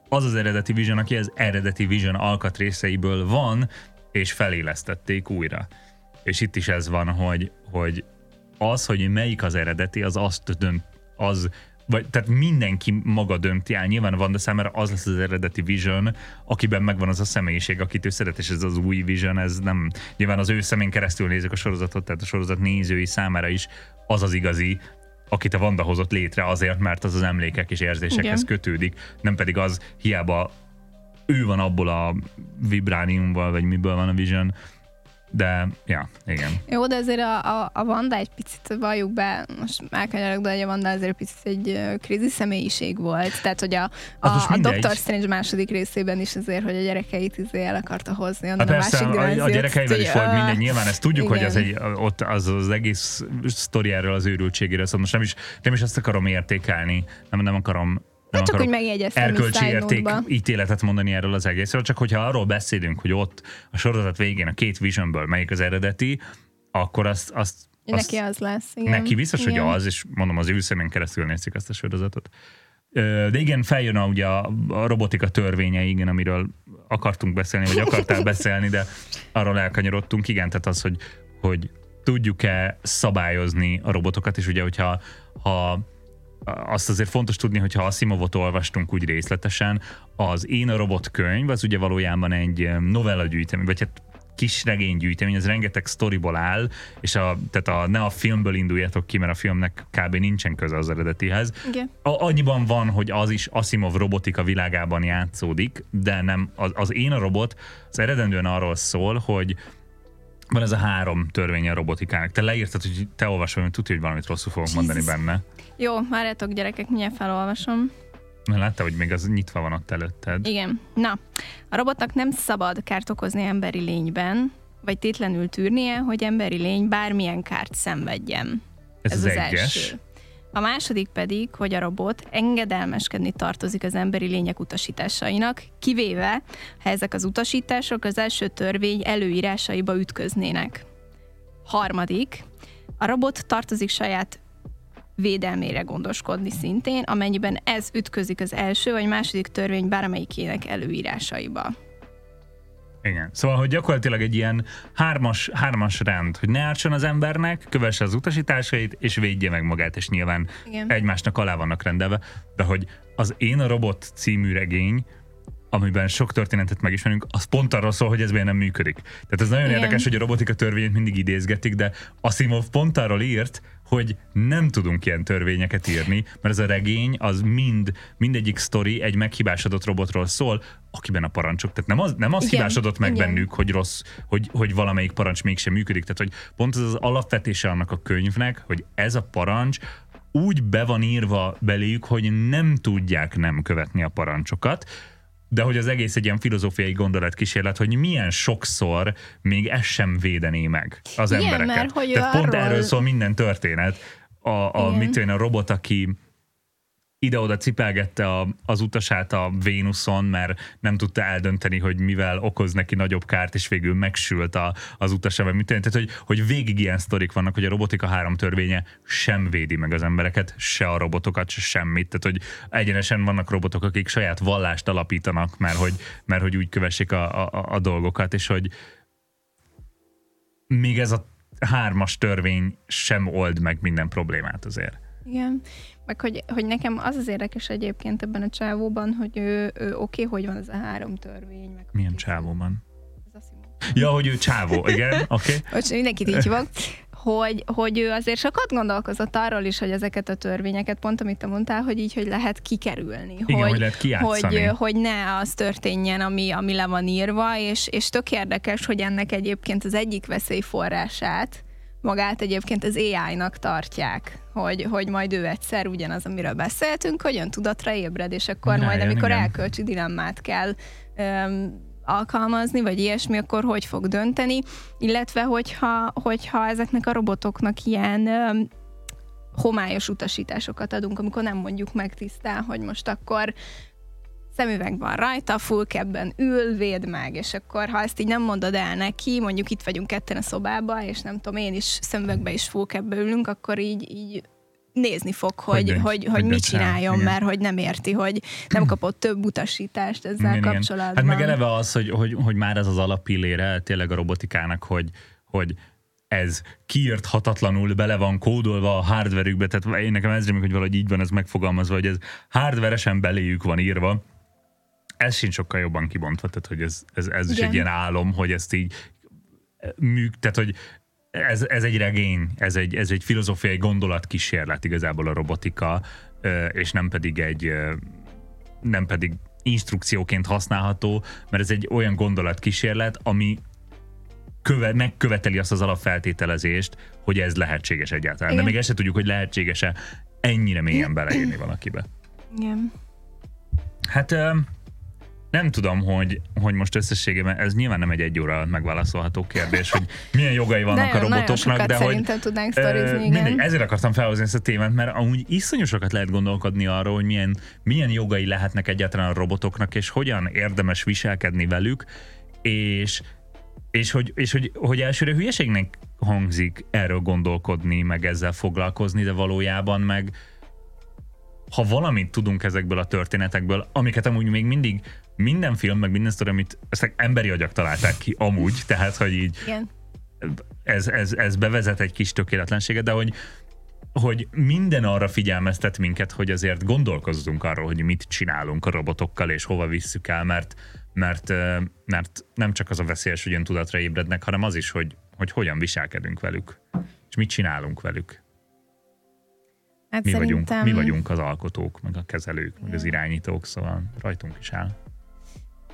az az eredeti Vision, aki az eredeti Vision alkatrészeiből van, és felélesztették újra. És itt is ez van, hogy, hogy az, hogy melyik az eredeti, az azt dönt, az vagy, tehát mindenki maga dönti el. Nyilván van, de számára az lesz az eredeti Vision, akiben megvan az a személyiség, akit ő szeret, és ez az új Vision, ez nem, nyilván az ő szemén keresztül nézik a sorozatot, tehát a sorozat nézői számára is az az igazi, akit a Vanda hozott létre azért, mert az az emlékek és érzésekhez Igen. kötődik, nem pedig az hiába ő van abból a vibrániumból, vagy miből van a Vision, de, ja, igen. Jó, de azért a, a, a Vanda egy picit, valljuk be, most elkanyarok, de a Vanda azért picit egy krízi személyiség volt. Tehát, hogy a, a, a Doctor Strange második részében is azért, hogy a gyerekeit izé el akarta hozni. Hát persze, a másik a, a gyerekeivel is volt minden, nyilván ezt tudjuk, igen. hogy az, egy, ott az, az egész sztori erről az őrültségéről, szóval most nem is, nem is ezt akarom értékelni, nem, nem akarom nem csak úgy megjegyeztem erkölcsi érték ítéletet mondani erről az egészről, csak hogyha arról beszélünk, hogy ott a sorozat végén a két visionből melyik az eredeti, akkor azt, azt azt neki az lesz, igen. Neki biztos, igen. hogy az, és mondom, az ő szemén keresztül nézik ezt a sorozatot. De igen, feljön a, ugye a, a robotika törvénye, igen, amiről akartunk beszélni, vagy akartál beszélni, de arról elkanyarodtunk. Igen, tehát az, hogy, hogy tudjuk-e szabályozni a robotokat, és ugye, hogyha ha azt azért fontos tudni, hogy ha Asimovot olvastunk úgy részletesen, az Én a robot könyv, az ugye valójában egy novella gyűjtemény, vagy hát kis regénygyűjtemény, ez rengeteg sztoriból áll, és a, tehát a, ne a filmből induljatok ki, mert a filmnek kb. nincsen köze az eredetihez. Okay. A, annyiban van, hogy az is Asimov robotika világában játszódik, de nem, az, az Én a robot, az eredendően arról szól, hogy van ez a három törvény a robotikának. Te leírtad, hogy te olvasol, hogy tudja, hogy valamit rosszul fogok Jesus. mondani benne. Jó, várjátok gyerekek, mindjárt felolvasom. Na, látta, hogy még az nyitva van ott előtted. Igen. Na, a robotnak nem szabad kárt okozni emberi lényben, vagy tétlenül tűrnie, hogy emberi lény bármilyen kárt szenvedjen. Ez, Ez az, az egyes. első. A második pedig, hogy a robot engedelmeskedni tartozik az emberi lények utasításainak, kivéve, ha ezek az utasítások az első törvény előírásaiba ütköznének. Harmadik, a robot tartozik saját védelmére gondoskodni szintén, amennyiben ez ütközik az első vagy második törvény bármelyikének előírásaiba. Igen. Szóval, hogy gyakorlatilag egy ilyen hármas, hármas rend, hogy ne ártson az embernek, kövesse az utasításait, és védje meg magát, és nyilván Igen. egymásnak alá vannak rendelve, de hogy az Én a Robot című regény, amiben sok történetet megismerünk, az pont arról szól, hogy ez miért nem működik. Tehát ez nagyon Igen. érdekes, hogy a robotika törvényt mindig idézgetik, de Asimov pont arról írt, hogy nem tudunk ilyen törvényeket írni, mert ez a regény az mind, mindegyik sztori egy meghibásodott robotról szól, akiben a parancsok, tehát nem az, nem az Igen, hibásodott meg Igen. bennük, hogy rossz, hogy, hogy valamelyik parancs mégsem működik, tehát hogy pont ez az alapvetése annak a könyvnek, hogy ez a parancs úgy be van írva beléjük, hogy nem tudják nem követni a parancsokat, de hogy az egész egy ilyen filozófiai gondolatkísérlet, hogy milyen sokszor még ez sem védené meg az Igen, embereket. Mert, hogy Tehát arról... pont erről szól minden történet. A, a, mit a robot, aki ide-oda cipelgette a, az utasát a Vénuszon, mert nem tudta eldönteni, hogy mivel okoz neki nagyobb kárt, és végül megsült a, az utasa, vagy mit Tehát, hogy, hogy végig ilyen sztorik vannak, hogy a robotika három törvénye sem védi meg az embereket, se a robotokat, se semmit. Tehát, hogy egyenesen vannak robotok, akik saját vallást alapítanak, mert hogy, mert hogy úgy kövessék a, a, a dolgokat, és hogy még ez a hármas törvény sem old meg minden problémát azért. Igen. Meg hogy, hogy nekem az az érdekes egyébként ebben a csávóban, hogy ő, ő oké, okay, hogy van ez a három törvény. Meg Milyen csávóban? Ja, hogy ő csávó, igen, oké. Okay. Most mindenkit így hívok hogy, hogy ő azért sokat gondolkozott arról is, hogy ezeket a törvényeket, pont amit te mondtál, hogy így, hogy lehet kikerülni. Igen, hogy, hogy lehet hogy, hogy ne az történjen, ami, ami le van írva, és, és tök érdekes, hogy ennek egyébként az egyik veszélyforrását, magát egyébként az AI-nak tartják, hogy, hogy majd ő egyszer ugyanaz, amiről beszéltünk, hogy ön tudatra ébred, és akkor Rájön, majd, amikor igen. elkölcsi dilemmát kell um, alkalmazni, vagy ilyesmi, akkor hogy fog dönteni, illetve hogyha, hogyha ezeknek a robotoknak ilyen um, homályos utasításokat adunk, amikor nem mondjuk meg tisztán, hogy most akkor szemüveg van rajta, full capben ül, véd meg, és akkor ha ezt így nem mondod el neki, mondjuk itt vagyunk ketten a szobában, és nem tudom, én is szemüvegbe is full capbe ülünk, akkor így, így nézni fog, hogy, hogy, dönts, hogy, hogy, hogy mit csináljon, igen. mert hogy nem érti, hogy nem kapott több utasítást ezzel igen, kapcsolatban. Igen. Hát meg eleve az, hogy, hogy, hogy már ez az alapillére tényleg a robotikának, hogy, hogy ez kiírthatatlanul bele van kódolva a hardverükbe, tehát én nekem ez hogy valahogy így van ez megfogalmazva, hogy ez hardveresen beléjük van írva, ez sincs sokkal jobban kibontva, tehát hogy ez, ez, ez is egy ilyen álom, hogy ezt így műk, tehát hogy ez, ez egy regény, ez egy, ez egy filozófiai gondolatkísérlet igazából a robotika, és nem pedig egy nem pedig instrukcióként használható, mert ez egy olyan gondolatkísérlet, ami köve, megköveteli azt az alapfeltételezést, hogy ez lehetséges egyáltalán. Igen. De még ezt se tudjuk, hogy lehetséges-e ennyire mélyen beleírni valakibe. Igen. Hát nem tudom, hogy, hogy most összességében, ez nyilván nem egy egy óra alatt megválaszolható kérdés, hogy milyen jogai vannak nagyon, a robotoknak, de hogy... tudnánk sztorizni, igen. Mindegy, ezért akartam felhozni ezt a témát, mert amúgy iszonyú sokat lehet gondolkodni arról, hogy milyen, milyen jogai lehetnek egyáltalán a robotoknak, és hogyan érdemes viselkedni velük, és és hogy, és hogy, hogy elsőre hülyeségnek hangzik erről gondolkodni, meg ezzel foglalkozni, de valójában meg ha valamit tudunk ezekből a történetekből, amiket amúgy még mindig minden film, meg minden sztori, amit ezt emberi agyak találták ki amúgy, tehát, hogy így Igen. Ez, ez, ez bevezet egy kis tökéletlenséget, de hogy hogy minden arra figyelmeztet minket, hogy azért gondolkozzunk arról, hogy mit csinálunk a robotokkal, és hova visszük el, mert, mert, mert nem csak az a veszélyes, hogy tudatra ébrednek, hanem az is, hogy, hogy hogyan viselkedünk velük, és mit csinálunk velük. Hát mi, szerintem... vagyunk, mi vagyunk az alkotók, meg a kezelők, meg az irányítók, szóval rajtunk is áll.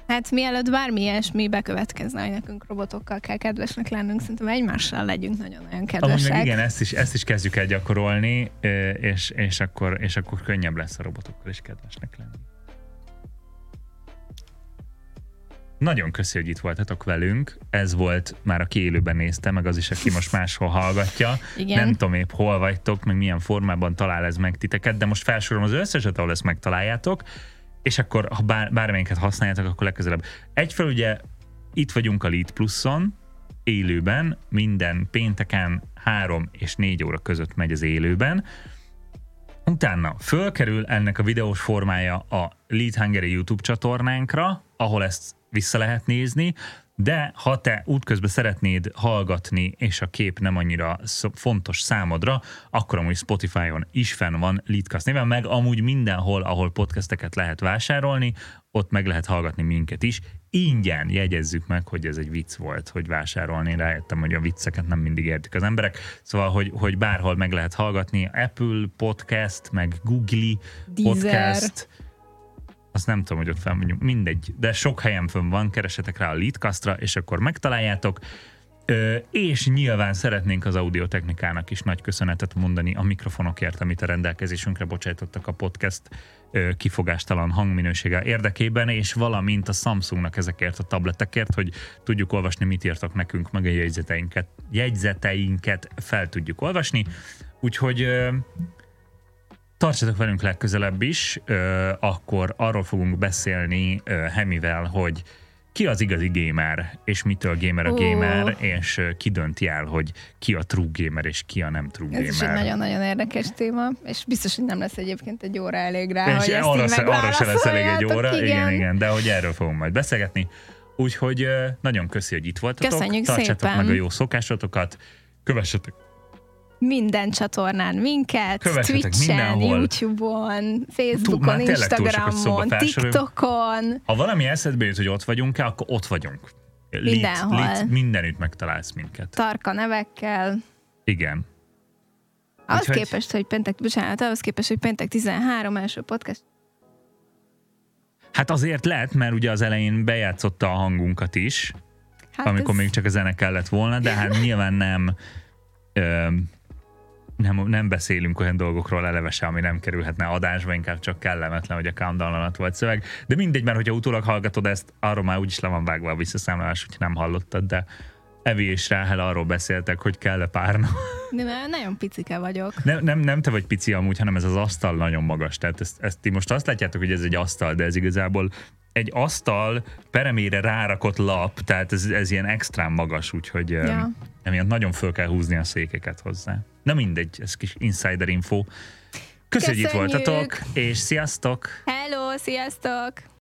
Hát mielőtt bármi ilyesmi bekövetkezne, hogy nekünk robotokkal kell kedvesnek lennünk, szerintem egymással legyünk nagyon-nagyon kedvesek. Amúgy igen, ezt is, ezt is kezdjük el gyakorolni, és, és, akkor, és akkor könnyebb lesz a robotokkal is kedvesnek lenni. Nagyon köszi, hogy itt voltatok velünk. Ez volt már, aki élőben nézte, meg az is, aki most máshol hallgatja. Igen. Nem tudom épp hol vagytok, meg milyen formában talál ez meg titeket, de most felsorolom az összeset, ahol ezt megtaláljátok és akkor ha bár, bármelyiket használjátok, akkor legközelebb. Egyfelől ugye itt vagyunk a Lead Pluson, élőben, minden pénteken 3 és 4 óra között megy az élőben. Utána fölkerül ennek a videós formája a Lead Hungary YouTube csatornánkra, ahol ezt vissza lehet nézni, de ha te útközben szeretnéd hallgatni, és a kép nem annyira fontos számodra, akkor amúgy Spotify-on is fenn van Leadcast néven, meg amúgy mindenhol, ahol podcasteket lehet vásárolni, ott meg lehet hallgatni minket is. Ingyen jegyezzük meg, hogy ez egy vicc volt, hogy vásárolni. Rájöttem, hogy a vicceket nem mindig értik az emberek. Szóval, hogy, hogy bárhol meg lehet hallgatni. Apple Podcast, meg Google. Podcast, azt nem tudom, hogy ott fel mondjuk, mindegy, de sok helyen fönn van, keresetek rá a Leadcastra, és akkor megtaláljátok. Ö, és nyilván szeretnénk az audiotechnikának is nagy köszönetet mondani a mikrofonokért, amit a rendelkezésünkre bocsájtottak a podcast ö, kifogástalan hangminősége érdekében, és valamint a Samsungnak ezekért a tabletekért, hogy tudjuk olvasni, mit írtak nekünk, meg a jegyzeteinket, jegyzeteinket fel tudjuk olvasni. Úgyhogy ö, Tartsatok velünk legközelebb is, ö, akkor arról fogunk beszélni ö, Hemivel, hogy ki az igazi gamer, és mitől gamer a gamer, uh. és ki dönti el, hogy ki a true gamer, és ki a nem true gamer. Ez is egy nagyon-nagyon érdekes téma, és biztos, hogy nem lesz egyébként egy óra elég rá, és hogy ezt arra, se, arra se lesz elég egy óra, igen. igen, igen, de hogy erről fogunk majd beszélgetni. Úgyhogy nagyon köszi, hogy itt voltatok. Köszönjük Tartsátok szépen. meg a jó szokásotokat, kövessetek minden csatornán minket, Twitch-en, YouTube-on, Facebookon, Tú, Instagramon, TikTokon. Ha valami eszedbe jut, hogy ott vagyunk-e, akkor ott vagyunk. Mindenhol. Lit, lit, mindenütt megtalálsz minket. Tarka nevekkel. Igen. Ahhoz Úgyhogy- képest, hogy péntek, bocsánat, ahhoz képest, hogy péntek 13 első podcast. Hát azért lehet, mert ugye az elején bejátszotta a hangunkat is, Hát amikor ez, még csak a zene kellett volna, de hát nyilván nem, ö, nem, nem beszélünk olyan dolgokról eleve ami nem kerülhetne adásba, inkább csak kellemetlen, hogy a countdown alatt volt szöveg. De mindegy, mert hogyha utólag hallgatod ezt, arról már úgyis le van vágva a visszaszámolás, hogy nem hallottad, de Evi és Ráhel arról beszéltek, hogy kell-e párna. de már nagyon picike vagyok. Nem, nem, nem te vagy pici amúgy, hanem ez az asztal nagyon magas. Tehát ezt, ezt ti most azt látjátok, hogy ez egy asztal, de ez igazából egy asztal peremére rárakott lap, tehát ez, ez ilyen extrán magas, úgyhogy Ja. emiatt nagyon föl kell húzni a székeket hozzá. Na mindegy, ez kis insider info. Köszönjük, hogy itt Köszönjük! voltatok, és sziasztok! Hello, sziasztok!